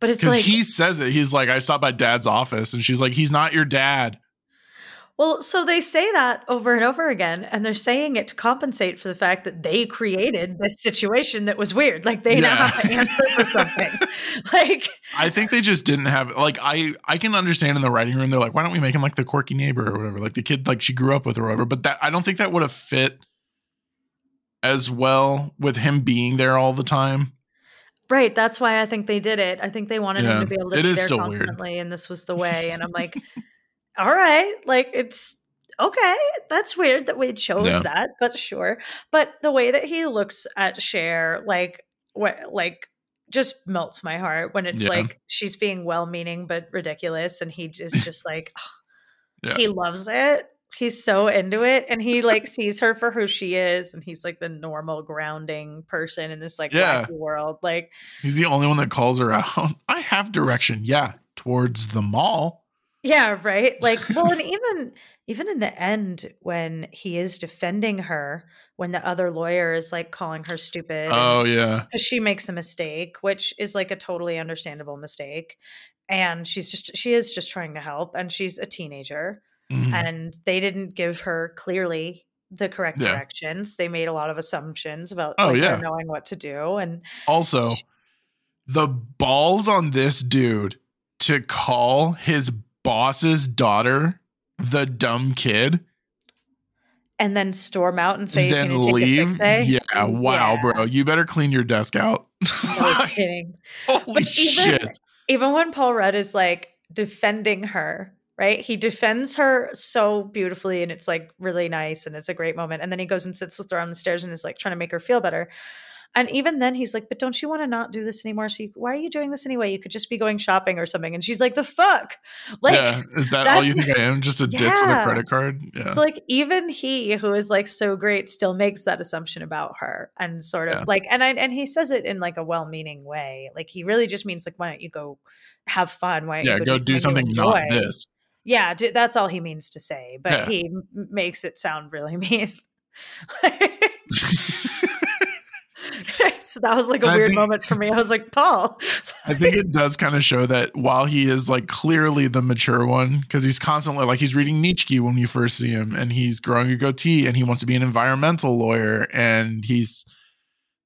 But it's Because like he says it. He's like, I stopped by dad's office. And she's like, he's not your dad. Well, so they say that over and over again, and they're saying it to compensate for the fact that they created this situation that was weird. Like they now have to answer for something. like, I think they just didn't have like I I can understand in the writing room they're like why don't we make him like the quirky neighbor or whatever like the kid like she grew up with or whatever but that I don't think that would have fit as well with him being there all the time. right? That's why I think they did it. I think they wanted Yeah, him to be able to it be there still weird. constantly, and this was the way. And I'm like, all right, like it's okay. That's weird that we chose Yeah. that, but sure. But the way that he looks at Cher, like, what, like. Just melts my heart when it's Yeah. like she's being well-meaning but ridiculous, and he just just like Yeah. he loves it. He's so into it, and he like sees her for who she is, and he's like the normal grounding person in this like Yeah. world. Like, He's the only one that calls her out. I have direction. Yeah, towards the mall. Yeah, right. Like, well, and even even in the end, when he is defending her, when the other lawyer is like calling her stupid, Oh yeah. because she makes a mistake, which is like a totally understandable mistake, and she's just she is just trying to help, and she's a teenager. Mhm. and they didn't give her clearly the correct Yeah. directions. They made a lot of assumptions about Oh, like, yeah. knowing what to do. And Also, the balls on this dude to call his boss's daughter the dumb kid, and then storm out and say he's then going to take a leave. Yeah, wow, Yeah. bro. You better clean your desk out. No kidding. Holy But even- shit. Even when Paul Rudd is like defending her, right? He defends her so beautifully and it's like really nice and it's a great moment. And then he goes and sits with her on the stairs and is like trying to make her feel better. And even then he's like, but don't you want to not do this anymore? So why are you doing this anyway? You could just be going shopping or something. And she's like, the fuck? Like, yeah, is that all you think I am? Just a ditz with a credit card? Yeah. So like even he who is like so great still makes that assumption about her and sort of Yeah. like and I and he says it in like a well-meaning way. Like he really just means like why don't you go have fun? Why don't yeah, you go do something not this. Yeah, d- that's all he means to say, but Yeah. he m- makes it sound really mean. so that was like a I weird think- moment for me. I was like, Paul. I think it does kind of show that while he is like clearly the mature one, because he's constantly like he's reading Nietzsche when you first see him, and he's growing a goatee, and he wants to be an environmental lawyer, and he's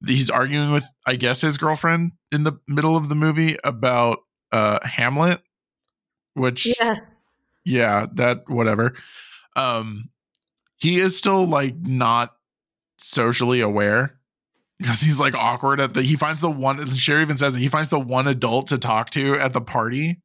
he's arguing with I guess his girlfriend in the middle of the movie about uh Hamlet, which Yeah. yeah, that whatever. Um, he is still like not socially aware because he's like awkward at the. He finds the one. Sherry even says it. He finds the one adult to talk to at the party.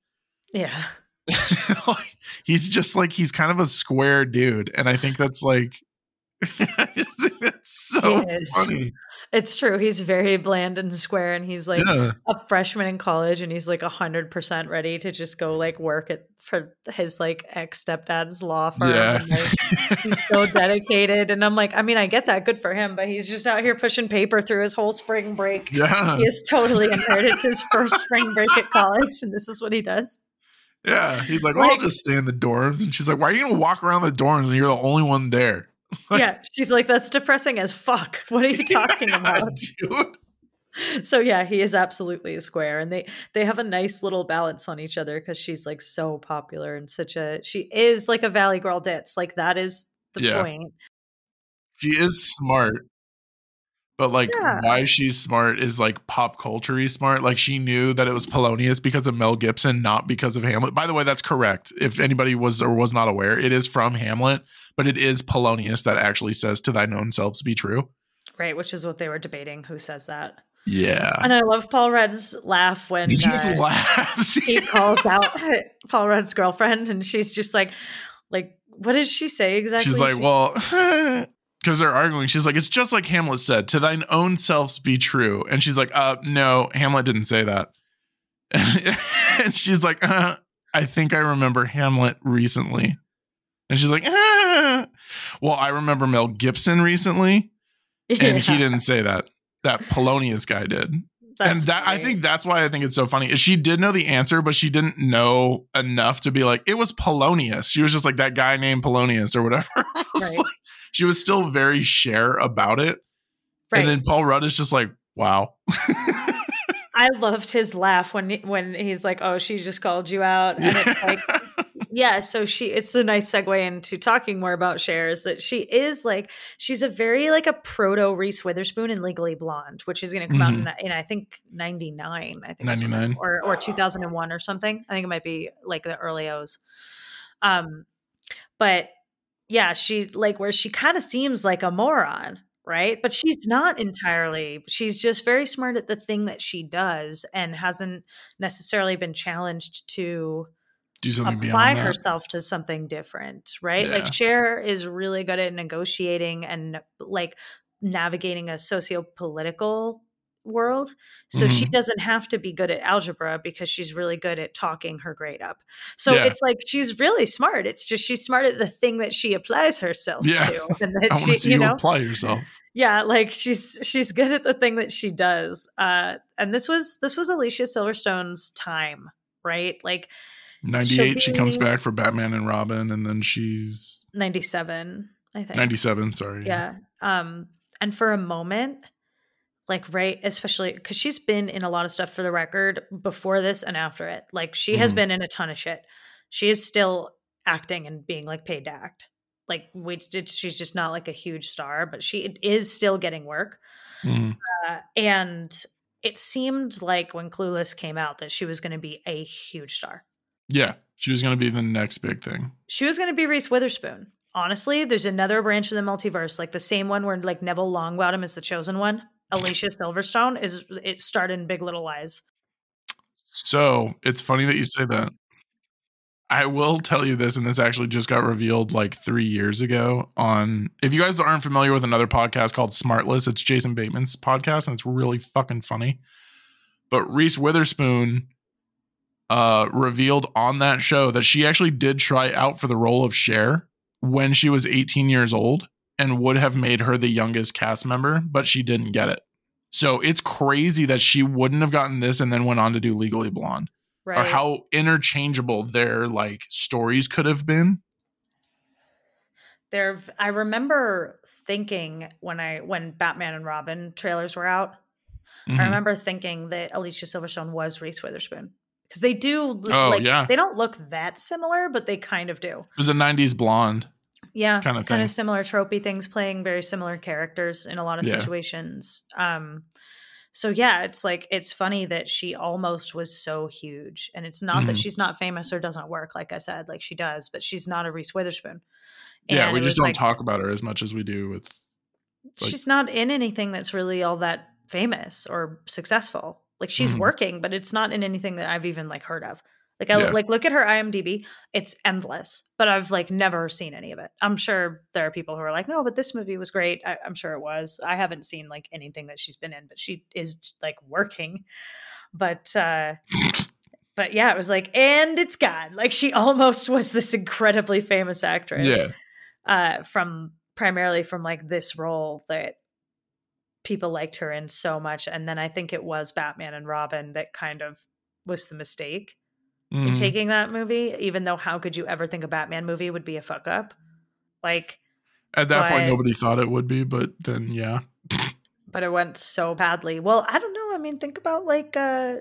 Yeah. like, he's just like he's kind of a square dude, and I think that's like. I just think that's so funny. It's true. He's very bland and square, and he's like yeah, a freshman in college, and he's like a hundred percent ready to just go like work at for his like ex stepdad's law firm. yeah. and, like, he's so dedicated, and I'm like, I mean, I get that, good for him, but he's just out here pushing paper through his whole spring break. yeah, He is totally inherited his first spring break at college, and this is what he does. yeah. He's like, well, I'll just stay in the dorms, and she's like, why are you gonna walk around the dorms and you're the only one there? Yeah, she's like, that's depressing as fuck. What are you talking Yeah, about? dude? so yeah he is absolutely a square and they they have a nice little balance on each other because she's like so popular and such a she is like a valley girl ditz like that is the Yeah. point she is smart but like Yeah. why she's smart is like pop culture smart. Like she knew that it was polonius because of mel gibson not because of hamlet. By the way that's correct. If anybody was or was not aware it is from hamlet but it is polonius that actually says to thine own selves be true. Right which is what they were debating who says that. Yeah. And i love paul rudd's laugh when he just uh, laughs he calls out paul rudd's girlfriend and she's just like like what does she say exactly? she's like well because they're arguing. She's like it's just like hamlet said to thine own selves be true. And she's like uh no hamlet didn't say that. And she's like uh, i think i remember hamlet recently. And she's like ah. well i remember mel gibson recently and he didn't say that. That polonius guy did. And that's that i think that's why i think it's so funny is she did know the answer but she didn't know enough to be like it was polonius. She was just like that guy named polonius or whatever. Right. like- she was still very Cher about it right. and then paul rudd is just like wow I loved his laugh when when he's like, "Oh, she just called you out," and it's like, yeah. So she, it's a nice segue into talking more about Cher. Is that she is like she's a very like a proto Reese Witherspoon in Legally Blonde, which is going to come out in, in I think ninety nine. I think that- 99. or or two thousand and one or something. I think it might be like the early O's. Um, but yeah, she like where she kind of seems like a moron, right? But she's not entirely. She's just very smart at the thing that she does and hasn't necessarily been challenged to do something apply herself to something different, right? Yeah. Like Cher is really good at negotiating and like navigating a socio-political world. So she Mhm. doesn't have to be good at algebra because she's really good at talking her grade up. So Yeah. it's like she's really smart. It's just she's smart at the thing that she applies herself Yeah. to. And that i want to she, see you you know, apply yourself yeah, like she's she's good at the thing that she does. Uh and this was this was Alicia Silverstone's time, right? Like 98 she comes back for batman and robin and then she's 97, I think. 97 sorry Yeah. Um, and for a moment, like right, especially because she's been in a lot of stuff for the record before this and after it. Like she has Mhm. been in a ton of shit. She is still acting and being like paid to act. Like we, she's just not like a huge star, but she is still getting work. Mhm. Uh, and it seemed like when Clueless came out that she was going to be a huge star. yeah she was going to be the next big thing she was going to be Reese Witherspoon. Honestly, there's another branch of the multiverse, like the same one where like Neville Longbottom is the chosen one. Alicia Silverstone is it started in Big Little Lies. So it's funny that you say that. I will tell you this, and this actually just got revealed like three years ago. On if you guys aren't familiar with another podcast called Smartless, it's Jason Bateman's podcast, and it's really fucking funny. But Reese Witherspoon uh, revealed on that show that she actually did try out for the role of Cher when she was 18 years old and would have made her the youngest cast member, but she didn't get it. So it's crazy that she wouldn't have gotten this and then went on to do Legally Blonde Right. or how interchangeable their like stories could have been. there I remember thinking when I when Batman and Robin trailers were out, Mhm. I remember thinking that Alicia Silverstone was Reese Witherspoon. Because they do Oh, like yeah. they don't look that similar, but they kind of do. It was a '90s blonde. Yeah. Kind thing. of similar tropey things, playing very similar characters in a lot of Yeah. situations. Um so yeah, it's like it's funny that she almost was so huge. And it's not that Mhm. she's not famous or doesn't work, like I said, like she does, but she's not a Reese Witherspoon. yeah, we just don't like- talk about her as much as we do with. like- she's not in anything that's really all that famous or successful. Like she's Mhm. working, but it's not in anything that I've even like heard of. Like I Yeah. like look at her IMDb, it's endless, but I've like never seen any of it. I'm sure there are people who are like, no, but this movie was great. I, I'm sure it was. I haven't seen like anything that she's been in, but she is like working. But uh but yeah, it was like, and it's gone. Like she almost was this incredibly famous actress Yeah, uh, from primarily from like this role that people liked her in so much. And then I think it was Batman and Robin that kind of was the mistake in Mhm. taking that movie, even though how could you ever think a Batman movie would be a fuck up? Like, At that point, nobody thought it would be, but then yeah, but it went so badly. Well, I don't know. I mean, think about like uh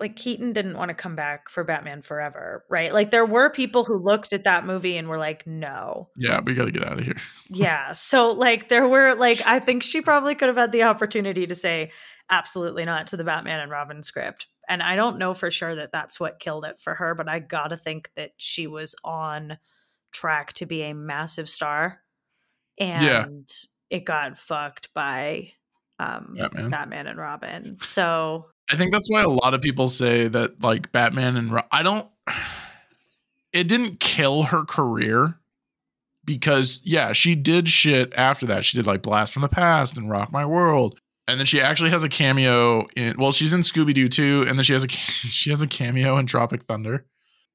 like Keaton didn't want to come back for Batman Forever, right? Like there were people who looked at that movie and were like, no. yeah, we got to get out of here. yeah so like there were like i think she probably could have had the opportunity to say absolutely not to the batman and robin script and i don't know for sure that that's what killed it for her but i gotta think that she was on track to be a massive star and Yeah. it got fucked by um Batman. batman and robin so I think that's why a lot of people say that like Batman and Ro- I don't. It didn't kill her career because yeah, she did shit after that. She did like Blast from the Past and Rock My World, and then she actually has a cameo in. Well, she's in Scooby Doo too, and then she has a she has a cameo in Tropic Thunder.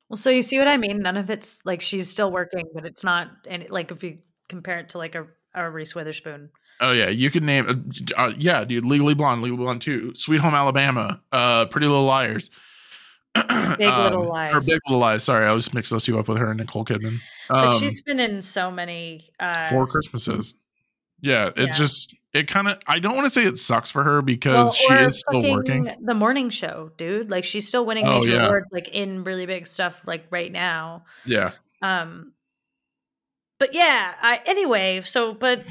well so you see what i mean none of it's like she's still working but it's not and like if you compare it to like a, a reese witherspoon Oh yeah, you could name. Uh, uh, yeah, dude, Legally Blonde, Legally Blonde Two, Sweet Home Alabama, uh, Pretty Little Liars, Big Little Lies. or Big Little Lies. Sorry, I always mix those two up with her and Nicole Kidman. but Um, she's been in so many uh Four Christmases. Yeah, it Yeah. just it kind of. I don't want to say it sucks for her because Well, she is still working. The morning show, dude. Like she's still winning Oh, major yeah. awards, like in really big stuff, like right now. Yeah, Um, but yeah. I anyway. So, but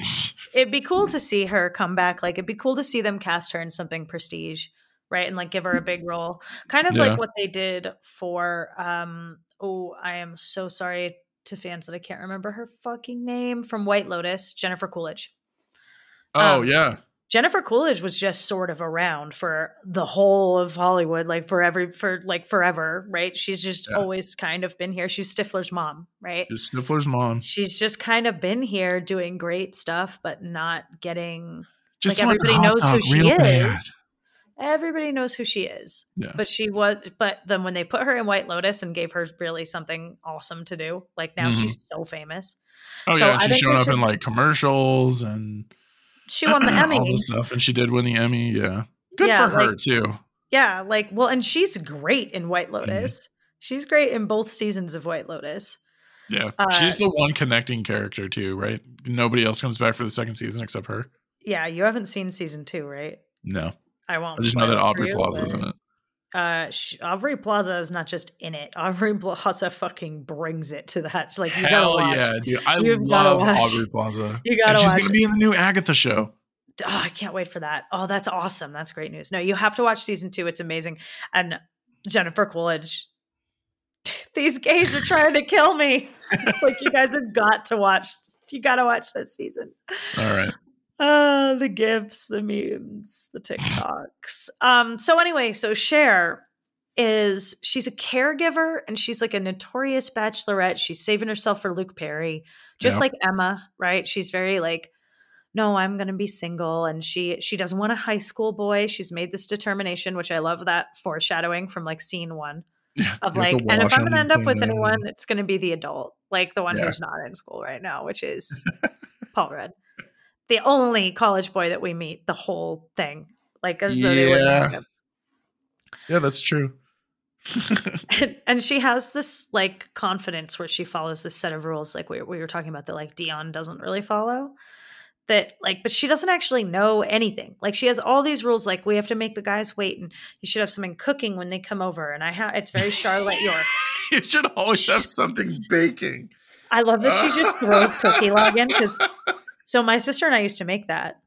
it'd be cool to see her come back. Like it'd be cool to see them cast her in something prestige, right? And like give her a big role, kind of Yeah. like what they did for. Um, oh, I am so sorry to fans that I can't remember her fucking name from White Lotus, Jennifer Coolidge. Oh Um, yeah, Jennifer Coolidge was just sort of around for the whole of Hollywood, like for every for like forever, right? She's just Yeah. always kind of been here. She's Stifler's mom, right? just Stifler's mom. She's just kind of been here doing great stuff, but not getting Just like, everybody knows who she is. bad. everybody knows who she is. Yeah. But she was but then when they put her in White Lotus and gave her really something awesome to do, like now Mhm. she's so famous. Oh So yeah, she's showing up in like commercials and She won the Emmy. all this stuff, and she did win the Emmy. Yeah, good Yeah, for her like- too. Yeah, like well, and she's great in White Mm-hmm. Lotus. She's great in both seasons of White Lotus. Yeah, Uh, she's the one connecting character too, right? Nobody else comes back for the second season except her. Yeah, you haven't seen season two, right? No, I won't. I just know that Aubrey Plaza's in it. Uh, Aubrey Plaza is not just in it. Aubrey Plaza fucking brings it to that. Like you gotta Hell watch. yeah, dude! I You've love. Aubrey Plaza. You gotta and she's watch. gonna be in the new Agatha show. oh, I can't wait for that. Oh, that's awesome. That's great news. No, you have to watch season two. It's amazing. And Jennifer Coolidge. These gays are trying to kill me. It's like you guys have got to watch. You got to watch this season. All right. The gifs, the memes, the TikToks. Um, so anyway, so Cher is she's a caregiver and she's like a notorious bachelorette. She's saving herself for Luke Perry, just Yeah. like Emma, right? She's very like, no, I'm gonna be single, and she she doesn't want a high school boy. She's made this determination, which I love that foreshadowing from like scene one of like, and if I'm gonna end up with anyone, it's gonna be the adult, like the one Yeah. who's not in school right now, which is Paul Rudd, the only college boy that we meet the whole thing, like as though they wouldn't Yeah. meet him. Yeah, that's true. and, and she has this like confidence where she follows this set of rules like we, we were talking about that like dion doesn't really follow that like but she doesn't actually know anything like she has all these rules like we have to make the guys wait and you should have something cooking when they come over and i have it's very charlotte york you should always have something baking. i love that she just throws cookie log in because so my sister and i used to make that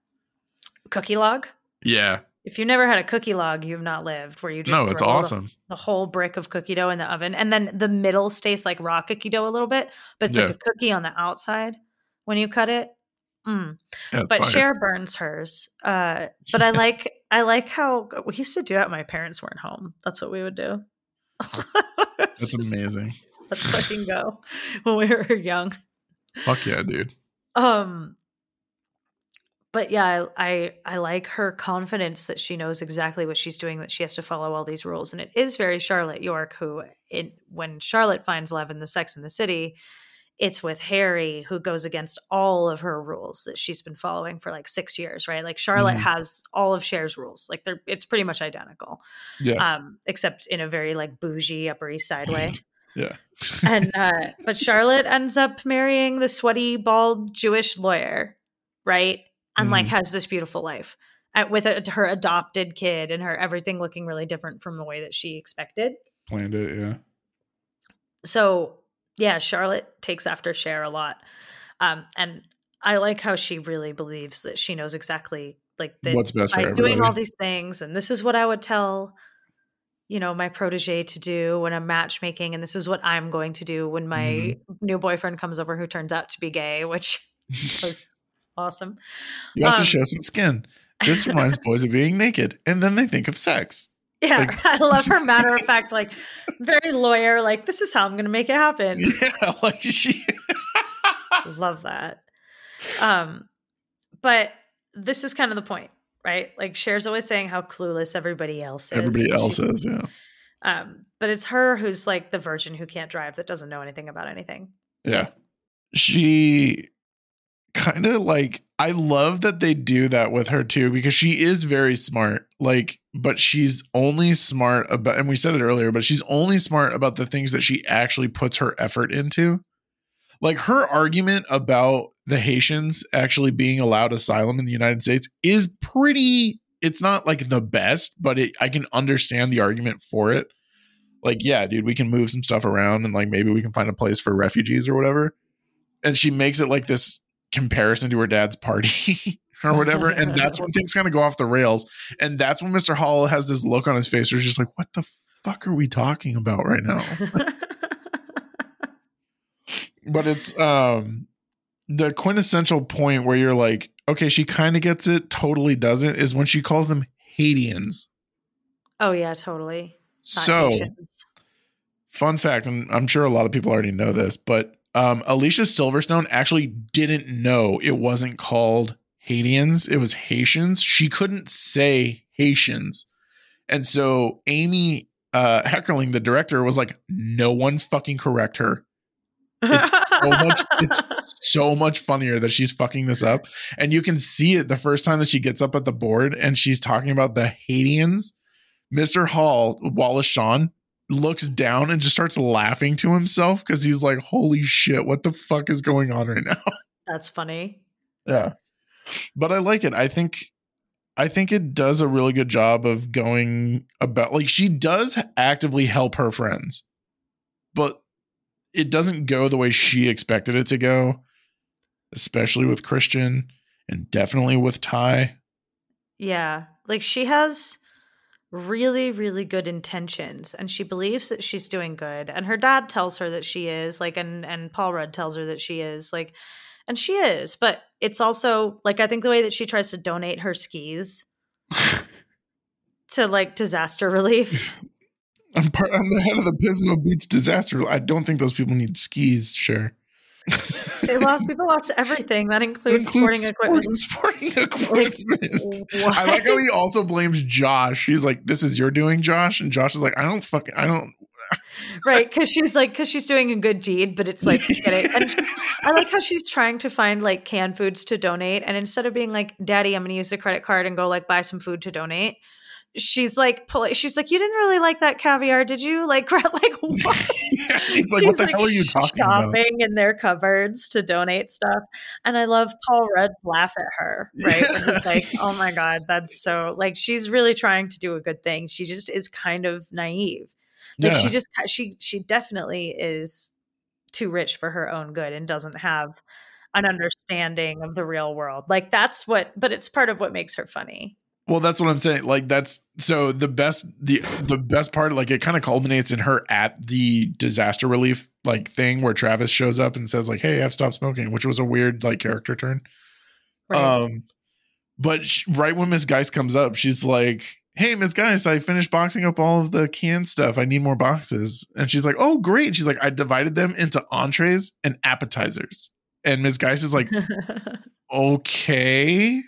cookie log Yeah. if you never had a cookie log you've not lived where you just No, it's throw the- awesome. the whole brick of cookie dough in the oven and then the middle stays like raw cookie dough a little bit but it's like a cookie on the outside when you cut it mm. Yeah, but fire. Cher burns hers uh but i like i like how we used to do that when my parents weren't home that's what we would do That's just, amazing. let's fucking go when we were young Fuck yeah, dude. um but yeah I, I i like her confidence that she knows exactly what she's doing that she has to follow all these rules and it is very charlotte york who it when charlotte finds love in the sex in the city it's with harry who goes against all of her rules that she's been following for like six years right like charlotte Mhm. has all of Cher's rules like they're it's pretty much identical Yeah. um except in a very like bougie upper east side way Yeah. and uh but charlotte ends up marrying the sweaty bald jewish lawyer right and like Mhm. has this beautiful life uh, with a, her adopted kid and her everything looking really different from the way that she expected Planned it, yeah. so yeah charlotte takes after Cher a lot um and i like how she really believes that she knows exactly like that What's best for by doing all these things and this is what i would tell you know my protege to do when i'm matchmaking and this is what i'm going to do when my Mhm. new boyfriend comes over who turns out to be gay which was awesome You have Um, to show some skin. This reminds boys of being naked, and then they think of sex. yeah Like- i love her matter of fact like very lawyer like this is how i'm gonna make it happen Yeah, like she. love that um but this is kind of the point right like Cher's always saying how clueless everybody else is Everybody else She's- is, yeah, um but it's her who's like the virgin who can't drive that doesn't know anything about anything yeah. She kind of like I love that they do that with her too because she is very smart. Like, but she's only smart about, and we said it earlier, but she's only smart about the things that she actually puts her effort into. Like her argument about the Haitians actually being allowed asylum in the United States is pretty. It's not like the best, but it, I can understand the argument for it. Like, yeah, dude, we can move some stuff around and like maybe we can find a place for refugees or whatever. And she makes it like this comparison to her dad's party or whatever. And that's when things kind of go off the rails. And that's when Mr. Hall has this look on his face where he's just like, what the fuck are we talking about right now? but it's um the quintessential point where you're like, okay, she kind of gets it, totally doesn't, is when she calls them Haitians. oh yeah totally Not So Haitians. fun fact, and I'm sure a lot of people already know this, but um, Alicia Silverstone actually didn't know it wasn't called Haitians, it was Haitians. She couldn't say Haitians. And so Amy uh, Heckerling, the director, was like, no one fucking correct her. It's so much, it's so much funnier that she's fucking this up. And you can see it the first time that she gets up at the board and she's talking about the Haitians. Mr. Hall, Wallace Shawn, looks down and just starts laughing to himself because he's like, holy shit, what the fuck is going on right now? that's funny Yeah. But I like it. I think I think it does a really good job of going about like she does actively help her friends. But it doesn't go the way she expected it to go, especially with Christian and definitely with Tai. Yeah. Like she has really, really good intentions and she believes that she's doing good. And her dad tells her that she is, like, and and Paul Rudd tells her that she is, like, and she is. But it's also like I think the way that she tries to donate her skis to like disaster relief. I'm part I'm the head of the Pismo Beach disaster. I don't think those people need skis, sure. they lost people lost everything. That It includes, sporting equipment. Sporting equipment. What? I like how he also blames Josh. He's like, "This is your doing, Josh," and Josh is like, "I don't fucking, I don't." right because she's like because she's doing a good deed but it's like getting and she- i like how she's trying to find like canned foods to donate and instead of being like daddy i'm gonna use the credit card and go like buy some food to donate she's like pulling she's like you didn't really like that caviar did you? Like like what? He's like, She's what the like hell are you talking about? shopping in their cupboards to donate stuff and i love paul rudd's laugh at her right? He's like oh my god that's so like she's really trying to do a good thing. She just is kind of naive. Like Yeah. she just she she definitely is too rich for her own good and doesn't have an understanding of the real world. Like that's what but it's part of what makes her funny Well, that's what I'm saying. Like that's so the best the the best part like it kind of culminates in her at the disaster relief like thing where Travis shows up and says like, "Hey, I've stopped smoking," which was a weird like character turn. right Um but sh- right when Miss Geist comes up, she's like, "Hey, Miss Geist, I finished boxing up all of the canned stuff. I need more boxes." And she's like, "Oh, great." She's like, "I divided them into entrees and appetizers." And Miss Geist is like, "Okay."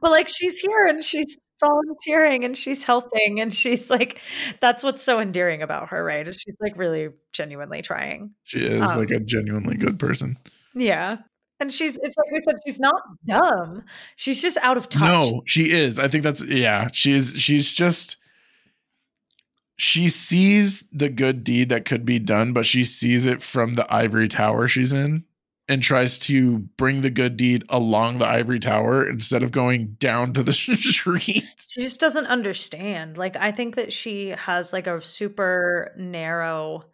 Well, like she's here and she's volunteering and she's helping and she's like, that's what's so endearing about her, right? Is she's like really genuinely trying. She is Um, like a genuinely good person. Yeah. And she's, it's like we said, she's not dumb. She's just out of touch. No, she is. I think that's yeah. She is. She's just. She sees the good deed that could be done, but she sees it from the ivory tower she's in, and tries to bring the good deed along the ivory tower instead of going down to the street. She just doesn't understand. Like, I think that she has like a super narrow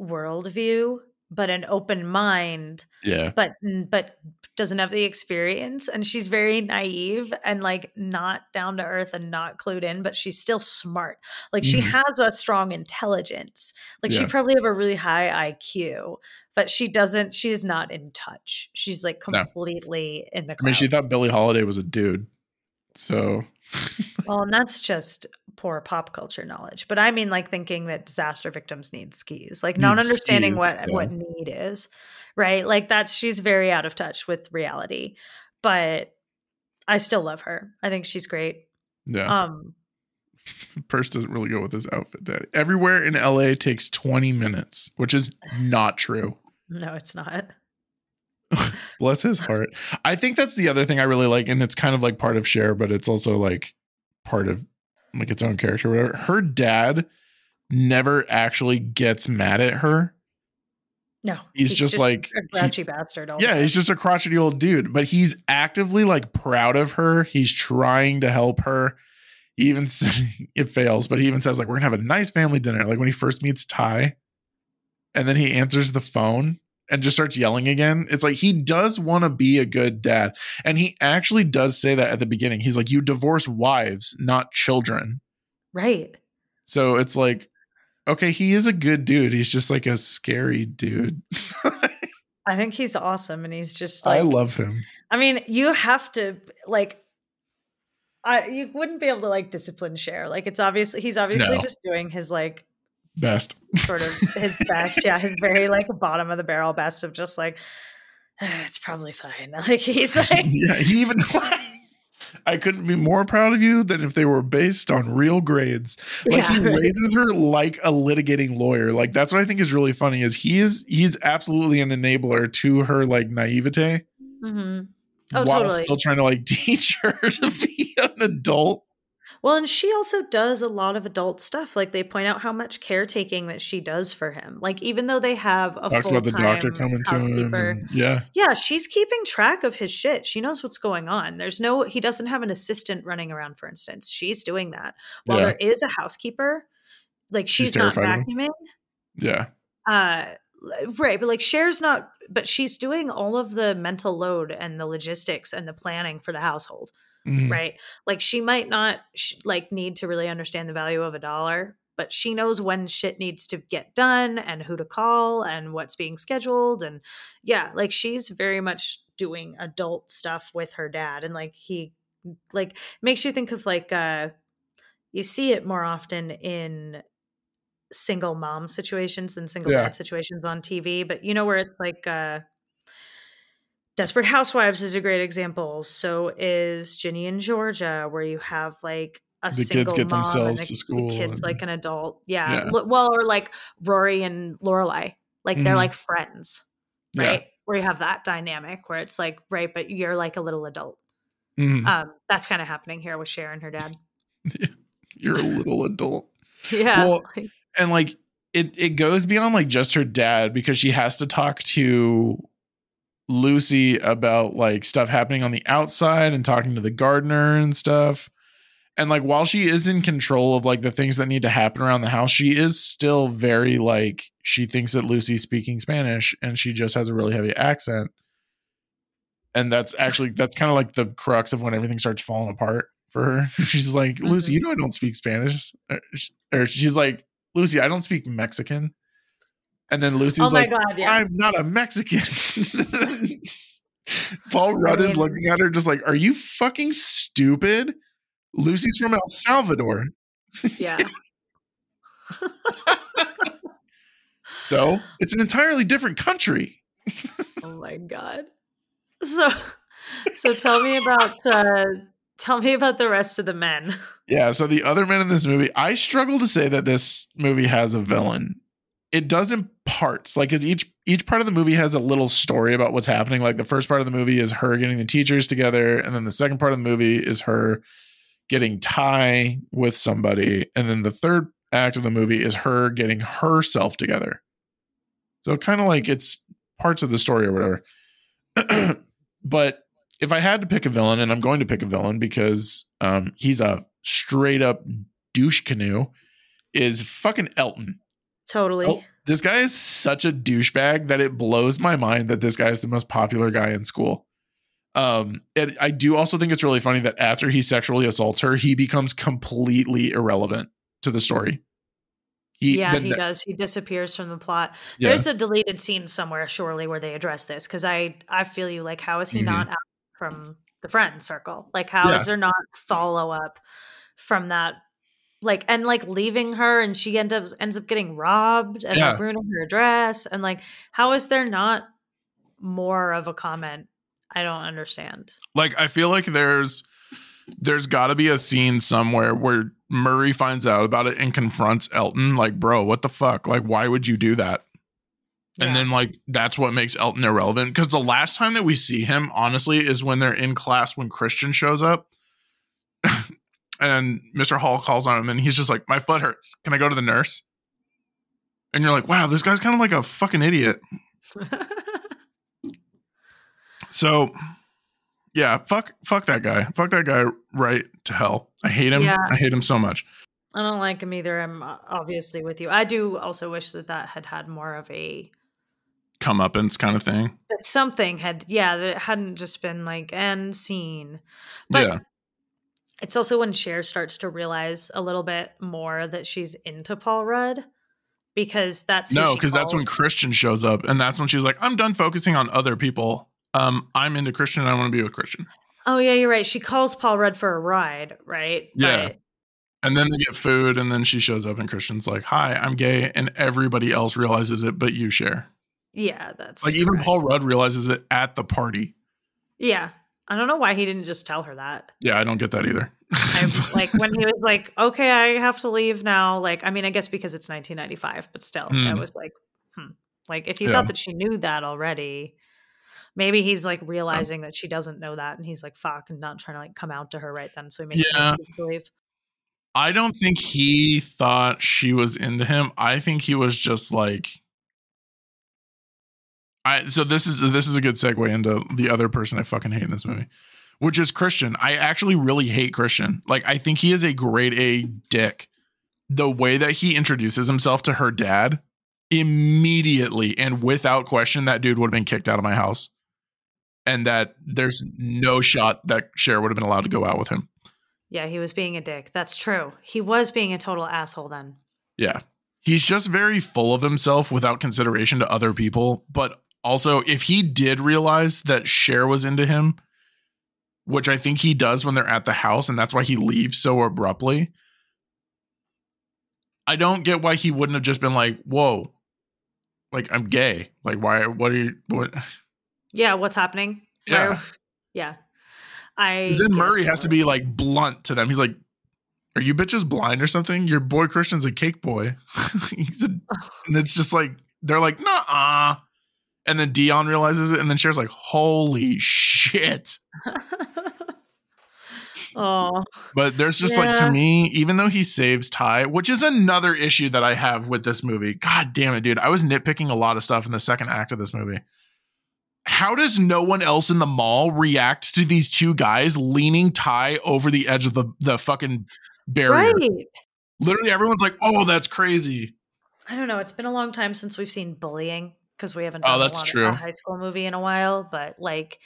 worldview, but an open mind Yeah, but but doesn't have the experience and she's very naive and like not down to earth and not clued in but she's still smart like she Mhm. has a strong intelligence like she probably have a really high iq but she doesn't she is not in touch she's like No. completely in the I mean, she thought Billie Holiday was a dude, so well and that's just poor pop culture knowledge but i mean like thinking that disaster victims need skis like not understanding skis, what yeah. what need is right like that's she's very out of touch with reality but i still love her i think she's great yeah. um Purse doesn't really go with this outfit. Daddy. Everywhere in LA takes twenty minutes, which is not true. No it's not Bless his heart. I think that's the other thing I really like, and it's kind of like part of Cher, but it's also like part of like its own character. or Whatever. Her dad never actually gets mad at her. no He's just like- a grouchy bastard all Yeah, time. he's just a crotchety old dude, but he's actively like proud of her. He's trying to help her. He even it fails, but he even says like we're gonna have a nice family dinner. Like when he first meets Tai, and then he answers the phone and just starts yelling again. It's like he does want to be a good dad, and he actually does say that at the beginning. He's like, "You divorce wives, not children." right So it's like, okay, he is a good dude. He's just like a scary dude. i think he's awesome and he's just I love him. I mean, you have to like I you wouldn't be able to like discipline Cher. Like it's obviously he's obviously No. just doing his like Best. Sort of his best. Yeah, his very like bottom of the barrel best of just like it's probably fine. Like he's like yeah, he even I couldn't be more proud of you than if they were based on real grades. Like Yeah, he right. raises her like a litigating lawyer. Like that's what I think is really funny is he is he's absolutely an enabler to her like naivete Mm-hmm. Oh, while totally. still trying to like teach her to be an adult. Well, and she also does a lot of adult stuff. Like they point out how much caretaking that she does for him. Like even though they have a Talks about the doctor coming to him. and- yeah. Yeah, she's keeping track of his shit. She knows what's going on. There's no, he doesn't have an assistant running around, for instance. She's doing that. While Yeah. there is a housekeeper, like She's she's, not vacuuming. Yeah. Uh, right. But like Cher's not, but she's doing all of the mental load and the logistics and the planning for the household. Mhm. Right. Like she might not sh- like need to really understand the value of a dollar, but she knows when shit needs to get done and who to call and what's being scheduled. And yeah, like she's very much doing adult stuff with her dad. And like he, like, makes you think of like, uh, you see it more often in single mom situations than single Yeah. dad situations on TV. But you know, where it's like, uh, Desperate Housewives is a great example. So is Ginny and Georgia, where you have like a The kids single get mom themselves and to the, school the kids and- like an adult. Yeah. Yeah. Well, or like Rory and Lorelai, like they're Mhm. like friends, Yeah. right? Where you have that dynamic where it's like, right, but you're like a little adult. Mhm. Um, that's kind of happening here with and her dad. You're a little adult. Yeah. Well, and like it it goes beyond like just her dad because she has to talk to Lucy about like stuff happening on the outside and talking to the gardener and stuff. And like while she is in control of like the things that need to happen around the house, she is still very like she thinks that Lucy's speaking Spanish and she just has a really heavy accent. And that's actually that's kind of like the crux of when everything starts falling apart for her. She's like, Lucy, Mhm. you know I don't speak Spanish. Or she's like, Lucy, I don't speak Mexican. And then Lucy's oh my like, god, yeah. I'm not a Mexican. Paul Rudd is mean- looking at her just like, Are you fucking stupid? Lucy's from El Salvador. yeah. So it's an entirely different country. Oh my god. So so tell me about uh tell me about the rest of the men. Yeah. So the other men in this movie, I struggle to say that this movie has a villain. It does in parts, like as each each part of the movie has a little story about what's happening. Like the first part of the movie is her getting the teachers together, and then the second part of the movie is her getting Tai with somebody, and then the third act of the movie is her getting herself together. So kind of like it's parts of the story or whatever. but if I had to pick a villain, and I'm going to pick a villain because um, he's a straight up douche canoe, is fucking Elton. Totally. El- this guy is such a douchebag that it blows my mind that this guy is the most popular guy in school. Um, and I do also think it's really funny that after he sexually assaults her, he becomes completely irrelevant to the story. He, yeah, he ne- does. He disappears from the plot. yeah. There's a deleted scene somewhere, surely, where they address this. Because I, I feel you. Like, how is he Mhm. not out from the friend circle? Like, how is Yeah. there not follow up from that? Like, and like leaving her, and she ends up ends up getting robbed and like ruining her dress, and like, how is there not more of a comment? I don't understand. like I feel like there's there's got to be a scene somewhere where Murray finds out about it and confronts Elton like bro what the fuck? Like why would you do that? And then like that's what makes Elton irrelevant because the last time that we see him honestly is when they're in class when Christian shows up and Mr. Hall calls on him and he's just like my foot hurts can I go to the nurse and you're like wow this guy's kind of like a fucking idiot So, yeah, fuck, fuck that guy. Fuck that guy right to hell. I hate him. Yeah. I hate him so much. I don't like him either. I'm uh, obviously with you. I do also wish that that had had more of a Comeuppance kind of thing. that something had yeah that it hadn't just been like end scene. But yeah, it's also when Cher starts to realize a little bit more that she's into Paul Rudd because that's who no, because that's when Christian shows up, and that's when she's like, "I'm done focusing on other people. Um, I'm into Christian. and I want to be with Christian." oh yeah you're right she calls Paul Rudd for a ride right Yeah. But- And then they get food, and then she shows up, and Christian's like, "Hi, I'm gay," and everybody else realizes it, but you Cher. yeah that's Like even. Paul Rudd realizes it at the party. yeah I don't know why he didn't just tell her that Yeah, I don't get that either. I like when he was like, "Okay, I have to leave now." Like, I mean, I guess because it's 1995, but still, I Hmm. was like, "Hmm." Like, if you Yeah. thought that she knew that already, maybe he's like realizing that she doesn't know that, and he's like, "Fuck," and not trying to like come out to her right then. So he makes Yeah. to leave. I don't think he thought she was into him. I think he was just like I so this is this is a good segue into the other person I fucking hate in this movie, which is Christian. I actually really hate Christian. Like I think he is a grade A dick. The way that he introduces himself to her dad immediately and without question that dude would have been kicked out of my house. And that there's no shot that Cher would have been allowed to go out with him. Yeah, he was being a dick. That's true. He was being a total asshole then. Yeah. He's just very full of himself without consideration to other people. But also, if he did realize that Cher was into him, which I think he does when they're at the house, and that's why he leaves so abruptly, I don't get why he wouldn't have just been like, whoa, like I'm gay. Like, why, what are you, what? Yeah, what's happening? Yeah. Where- yeah. I then Murray has to be like blunt to them. He's like, "Are you bitches blind or something? Your boy Christian's a cake boy." He's a, and it's just like they're like, "Nah." And then Dionne realizes it, and then Cher's like, "Holy shit!" oh But there's just like to me, even though he saves Tai, which is another issue that I have with this movie. God damn it, dude. I was nitpicking a lot of stuff in the second act of this movie. How does no one else in the mall react to these two guys leaning Tai over the edge of the, the fucking barrier? right. Literally, everyone's like, oh, that's crazy. I don't know. It's been a long time since we've seen bullying because we haven't Oh, done that's a, true. High school movie in a while. But like,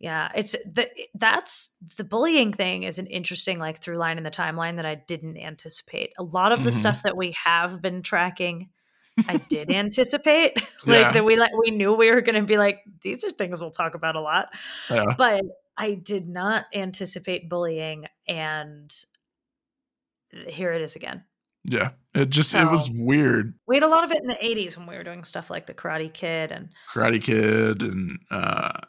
yeah, it's the that's the bullying thing is an interesting like through line in the timeline that I didn't anticipate. A lot of the Mhm. stuff that we have been tracking, I did anticipate. like Yeah. that we like we knew we were going to be like these are things we'll talk about a lot, Yeah. but I did not anticipate bullying, and here it is again. Yeah. It just, it was weird. We had a lot of it in the 80s when we were doing stuff like the Karate Kid and Karate Kid and uh,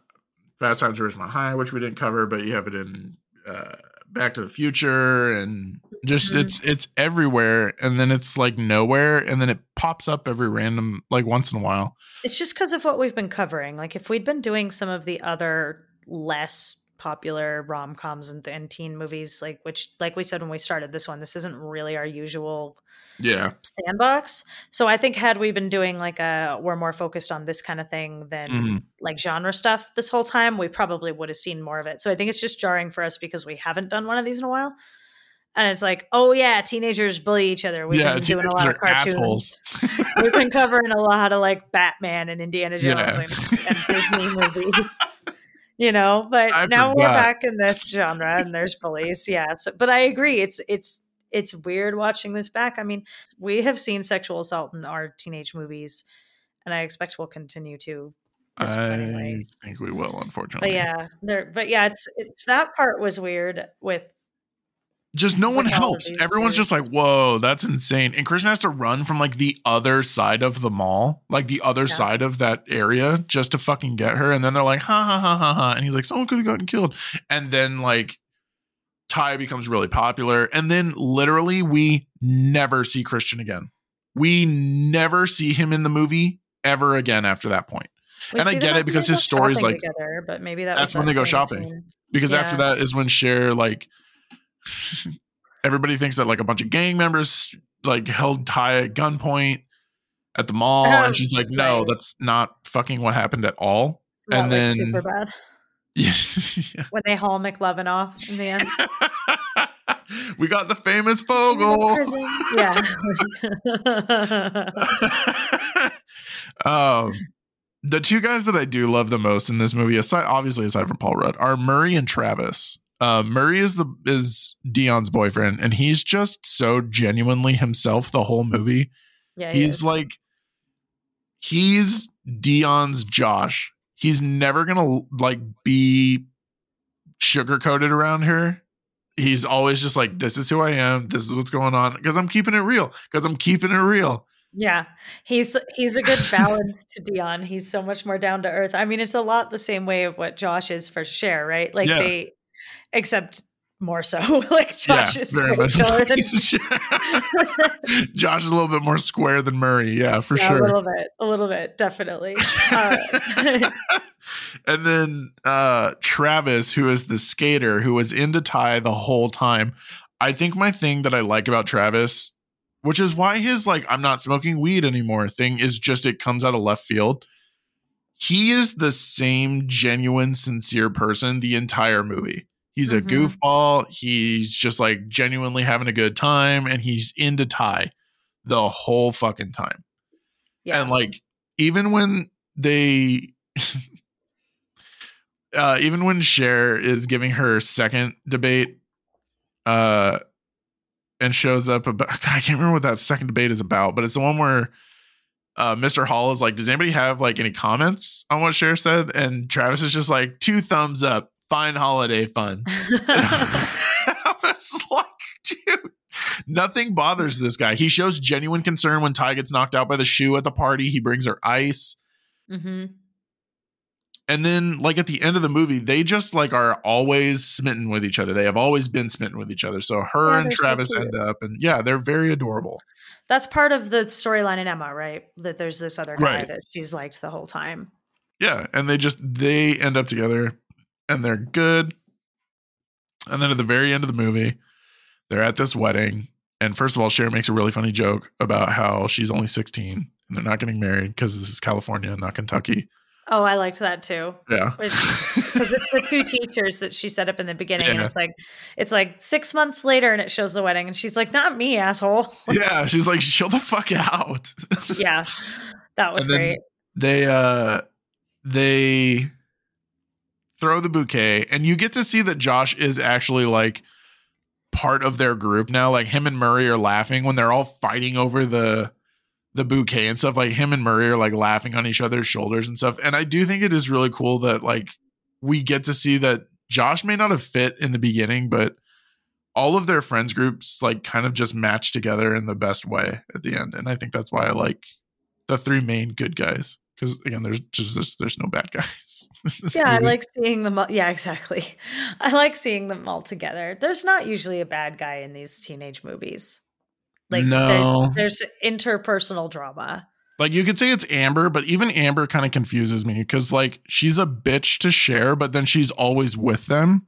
Fast Times at Ridgemont High, which we didn't cover, but you have it in uh, Back to the Future, and just Mhm. it's it's everywhere, and then it's like nowhere, and then it pops up every random like once in a while. it's just because of what we've been covering. Like if we'd been doing some of the other less popular rom-coms and, and teen movies, like which like we said when we started this one, this isn't really our usual Yeah, sandbox. So I think had we been doing like a we're more focused on this kind of thing than Mhm. like genre stuff this whole time, we probably would have seen more of it. So I think it's just jarring for us because we haven't done one of these in a while. And it's like, oh yeah, teenagers bully each other. We've yeah, been doing a lot of cartoons. We've been covering a lot of like Batman and Indiana Jones Yeah. and, and Disney movies. You know, but I now we're back in this genre and there's bullies. Yeah. So, but I agree. It's it's it's weird watching this back. I mean, we have seen sexual assault in our teenage movies, and I expect we'll continue to. I think we will, unfortunately. But yeah, there. But yeah, it's it's that part was weird with just no one with all of helps. Everyone's just like, "Whoa, that's insane!" And Christian has to run from like the other side of the mall, like the other Yeah. side of that area, just to fucking get her. And then they're like, "Ha ha ha ha ha!" And he's like, "Someone could have gotten killed." And then like Tai becomes really popular, and then literally we never see Christian again. We never see him in the movie ever again after that point. we And I get it because his story's, like- together, but maybe that That's when that they go shopping. scene. because after that is when Cher like everybody thinks that like a bunch of gang members like held Tai at gunpoint at the mall, and she's like, "No, right. that's not fucking what happened at all." Not, And like, then- super bad Yeah. when they haul McLovin off in the end. we got the famous Fogell. Yeah. um, the two guys that I do love the most in this movie, aside obviously aside from Paul Rudd, are Murray and Travis. Uh, Murray is the is Dionne's boyfriend, and he's just so genuinely himself the whole movie. yeah. he he's is. like he's Dionne's Josh. He's never gonna like be sugar coated around her. He's always just like, "This is who I am. This is what's going on." Because I'm keeping it real. Because I'm keeping it real. Yeah, he's he's a good balance to Dion. He's so much more down to earth. I mean, it's a lot the same way of what Josh is for Cher, right? Like Yeah. they, except more so. like Josh is very much. than Josh is a little bit more square than Murray. Yeah, for Yeah, sure. a little bit, a little bit, definitely. Uh, and then uh Travis, who is the skater who was into Tai the whole time. I think my thing that I like about Travis, which is why his like I'm not smoking weed anymore thing is just it comes out of left field. He is the same genuine, sincere person the entire movie. He's a Mhm. goofball. He's just like genuinely having a good time and he's into Tai the whole fucking time. yeah, And like even when they uh even when Cher is giving her second debate uh and shows up about God, I can't remember what that second debate is about, but it's the one where uh Mr. Hall is like, Does anybody have like any comments on what Cher said? And Travis is just like, two thumbs up, fine holiday fun. I was like, dude, nothing bothers this guy. He shows genuine concern when Tai gets knocked out by the shoe at the party. He brings her ice. hmm And then, like at the end of the movie, they just like are always smitten with each other. They have always been smitten with each other. So her Yeah, and they're so Travis end up, and yeah, they're very adorable. That's part of the storyline in Emma, right? That there's this other guy Right. that she's liked the whole time. Yeah, and they just they end up together, and they're good. And then at the very end of the movie, they're at this wedding. And first of all, Cher makes a really funny joke about how she's only 16 and they're not getting married because this is California, not Kentucky. Oh, I liked that too. Yeah. Because it's the two teachers that she set up in the beginning, and it's like it's like six months later, and it shows the wedding, and she's like, "Not me, asshole." yeah. She's like, chill the fuck out. yeah, that was great. they uh they throw the bouquet and you get to see that Josh is actually like part of their group now. Like him and Murray are laughing when they're all fighting over the the bouquet and stuff. Like him and Murray are like laughing on each other's shoulders and stuff. And I do think it is really cool that like we get to see that Josh may not have fit in the beginning but all of their friends groups like kind of just match together in the best way at the end. And I think that's why I like the three main good guys because again there's just there's, there's no bad guys Yeah, I like seeing them. All, yeah, exactly. I like seeing them all together. There's not usually a bad guy in these teenage movies. Like No. there's there's interpersonal drama. like you could say it's amber but even amber kind of confuses me because like she's a bitch to Cher but then she's always with them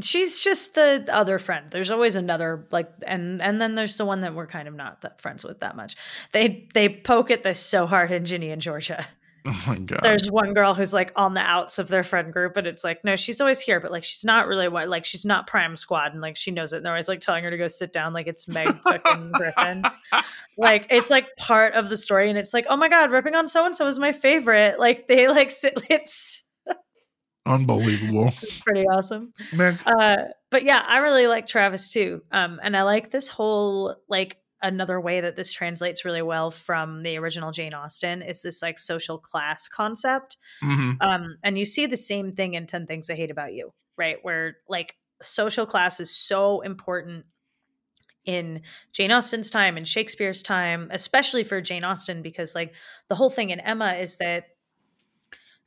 She's just the other friend. There's always another like and and then there's the one that we're kind of not that friends with that much. They they poke at this so hard in Ginny and Georgia. oh my god There's one girl who's like on the outs of their friend group, and it's like, no, she's always here, but like she's not really what like she's not prime squad, and like she knows it. And they're always like telling her to go sit down, like it's Meg fucking Griffin. Like it's like part of the story, and it's like, oh my god, ripping on so and so is my favorite. Like they like sit, it's unbelievable pretty awesome. Uh, but yeah, I really like Travis too. Um, and I like this whole like another way that this translates really well from the original Jane Austen is this like social class concept. Mhm. Um, and you see the same thing in 10 Things I Hate About You, right? Where like social class is so important in Jane Austen's time and Shakespeare's time, especially for Jane Austen, because like the whole thing in Emma is that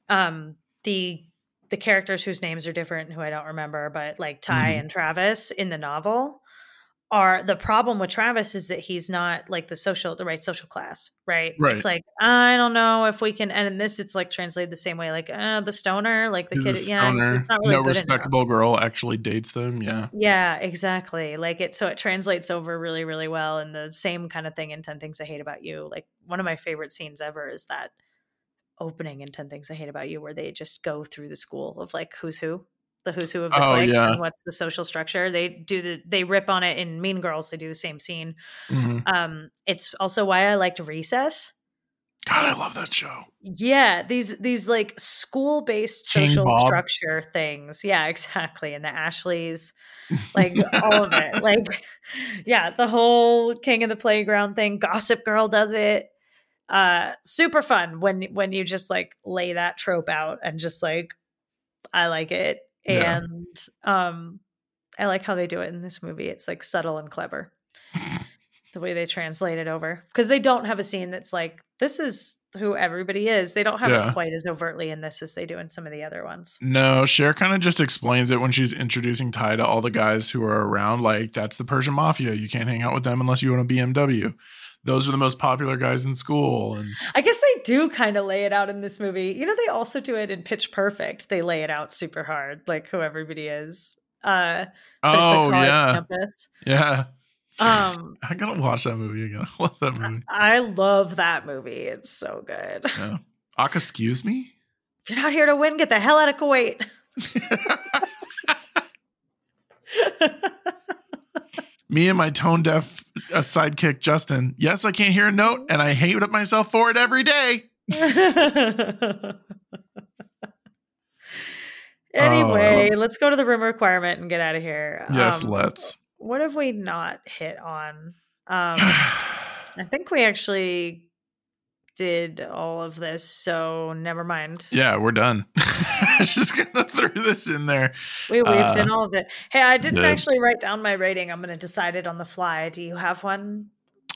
um the the characters whose names are different, who I don't remember, but like Tai Mhm. and Travis in the novel are the problem with Travis is that he's not like the social the right social class, right? Right. It's like I don't know if we can and in this it's like translated the same way, like uh the stoner, like the He's kid yeah, it's, it's not really no good enough. respectable girl actually dates them yeah Yeah, exactly. Like it so it translates over really, really well. And the same kind of thing in 10 Things I Hate About You. Like one of my favorite scenes ever is that opening in 10 Things I Hate About You where they just go through the school of like who's who. The who's who of the Oh, yeah. and what's the social structure. They do the they rip on it in Mean Girls, they do the same scene. Mhm. Um, it's also why I liked Recess. god i love that show Yeah, these these like school based social Bob. structure things. Yeah, exactly. And the Ashleys, like all of it. Like, yeah, the whole King of the Playground thing. Gossip Girl does it. Uh, super fun when when you just like lay that trope out and just like, I like it. Yeah. And um, I like how they do it in this movie. It's like subtle and clever the way they translate it over because they don't have a scene that's like this is who everybody is. They don't have Yeah. it quite as overtly in this as they do in some of the other ones. No, Cher kind of just explains it when she's introducing Tai to all the guys who are around. Like, that's the Persian Mafia. You can't hang out with them unless you own a BMW. Those are the most popular guys in school. And I guess they do kind of lay it out in this movie. You know, they also do it in Pitch Perfect. They lay it out super hard, like who everybody is. Uh, but it's a oh yeah, campus. yeah. Um, I gotta watch that movie again. I love that movie. I love that movie. It's so good. Yeah. Aca, excuse me. If you're not here to win, get the hell out of Kuwait. Me and my tone deaf uh, sidekick Justin. Yes, I can't hear a note, and I hate myself for it every day. anyway, let's go to the room requirement and get out of here. Yes, Um, let's. What have we not hit on? Um, I think we actually did all of this, so never mind. yeah, we're done. I was just gonna throw this in there. We weaved Uh, in all of it. Hey, I didn't good. actually write down my rating. I'm to decide it on the fly. Do you have one?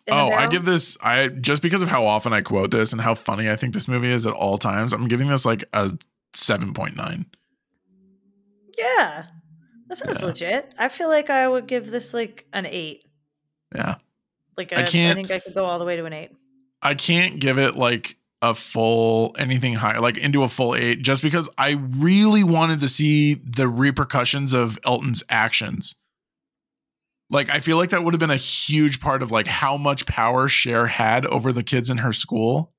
Oh, I give this I just because of how often I quote this and how funny I think this movie is at all times. I'm giving this like a seven point nine. Yeah, that sounds Yeah. legit. I feel like I would give this like an eight. Yeah, Like I I can't- I think I could go all the way to an eight. I can't give it like a full anything high, like into a full eight, just because I really wanted to see the repercussions of Elton's actions. Like, I feel like that would have been a huge part of like how much power Cher had over the kids in her school.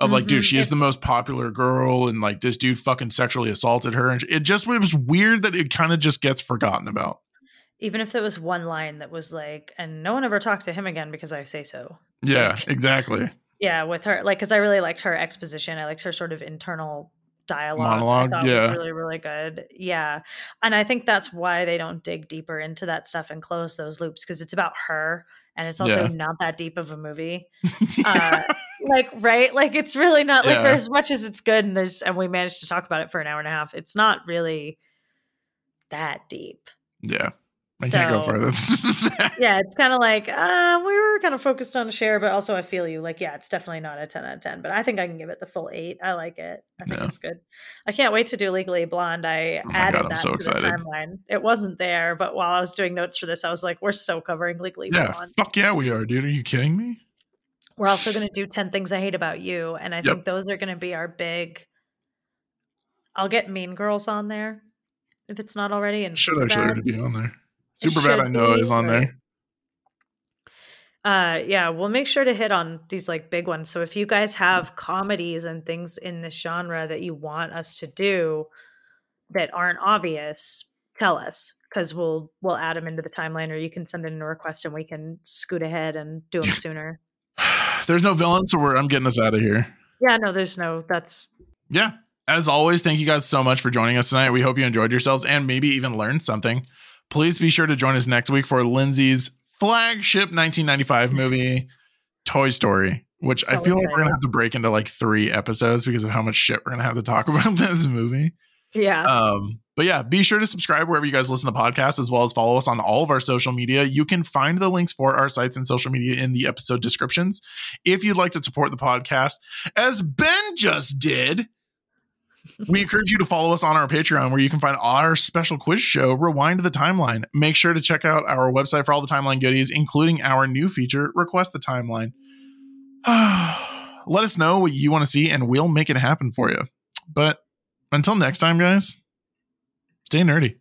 Of like, dude, Mhm. she is the most popular girl, and like this dude fucking sexually assaulted her, and it just it was weird that it kind of just gets forgotten about. Even if there was one line that was like, and no one ever talked to him again because I say so. Yeah, Like- exactly. Yeah, with her, like, because I really liked her exposition. I liked her sort of internal dialogue. I Monologue, was yeah. really, really good. Yeah, and I think that's why they don't dig deeper into that stuff and close those loops because it's about her, and it's also Yeah. not that deep of a movie. Uh, like, right? Like, it's really not like for Yeah. as much as it's good, and there's and we managed to talk about it for an hour and a half. It's not really that deep. yeah, I can't go So- further. yeah, it's kind of like uh, we were kind of focused on Cher, but also I feel you. Like, yeah, it's definitely not a ten out of ten, but I think I can give it the full eight. I like it. I think Yeah. it's good. I can't wait to do Legally Blonde. I Oh added God, that so to excited. the timeline. It wasn't there, but while I was doing notes for this, I was like, we're so covering Legally yeah, Blonde. fuck yeah, we are, dude. Are you kidding me? We're also going to do ten things I hate about you, and I Yep. think those are going to be our big. I'll get Mean Girls on there if it's not already, and Should actually already be on there. Superbad, I know is on there. uh yeah we'll make sure to hit on these like big ones so if you guys have comedies and things in this genre that you want us to do that aren't obvious tell us because we'll we'll add them into the timeline or you can send in a request and we can scoot ahead and do them sooner There's no villains, so we're, I'm getting us out of here. yeah no there's no that's Yeah. As always, thank you guys so much for joining us tonight. We hope you enjoyed yourselves and maybe even learned something. Please be sure to join us next week for Lindsay's flagship 1995 movie, Toy Story, which I So feel like we're going to have to break into like three episodes because of how much shit we're going to have to talk about this movie. yeah Um, but yeah, be sure to subscribe wherever you guys listen to podcasts, as well as follow us on all of our social media. You can find the links for our sites and social media in the episode descriptions. If you'd like to support the podcast, as Ben just did, we encourage you to follow us on our Patreon, where you can find our special quiz show, Rewind the Timeline. Make sure to check out our website for all the timeline goodies, including our new feature, Request the Timeline. Let us know what you want to see, and we'll make it happen for you. But until next time, guys, stay nerdy.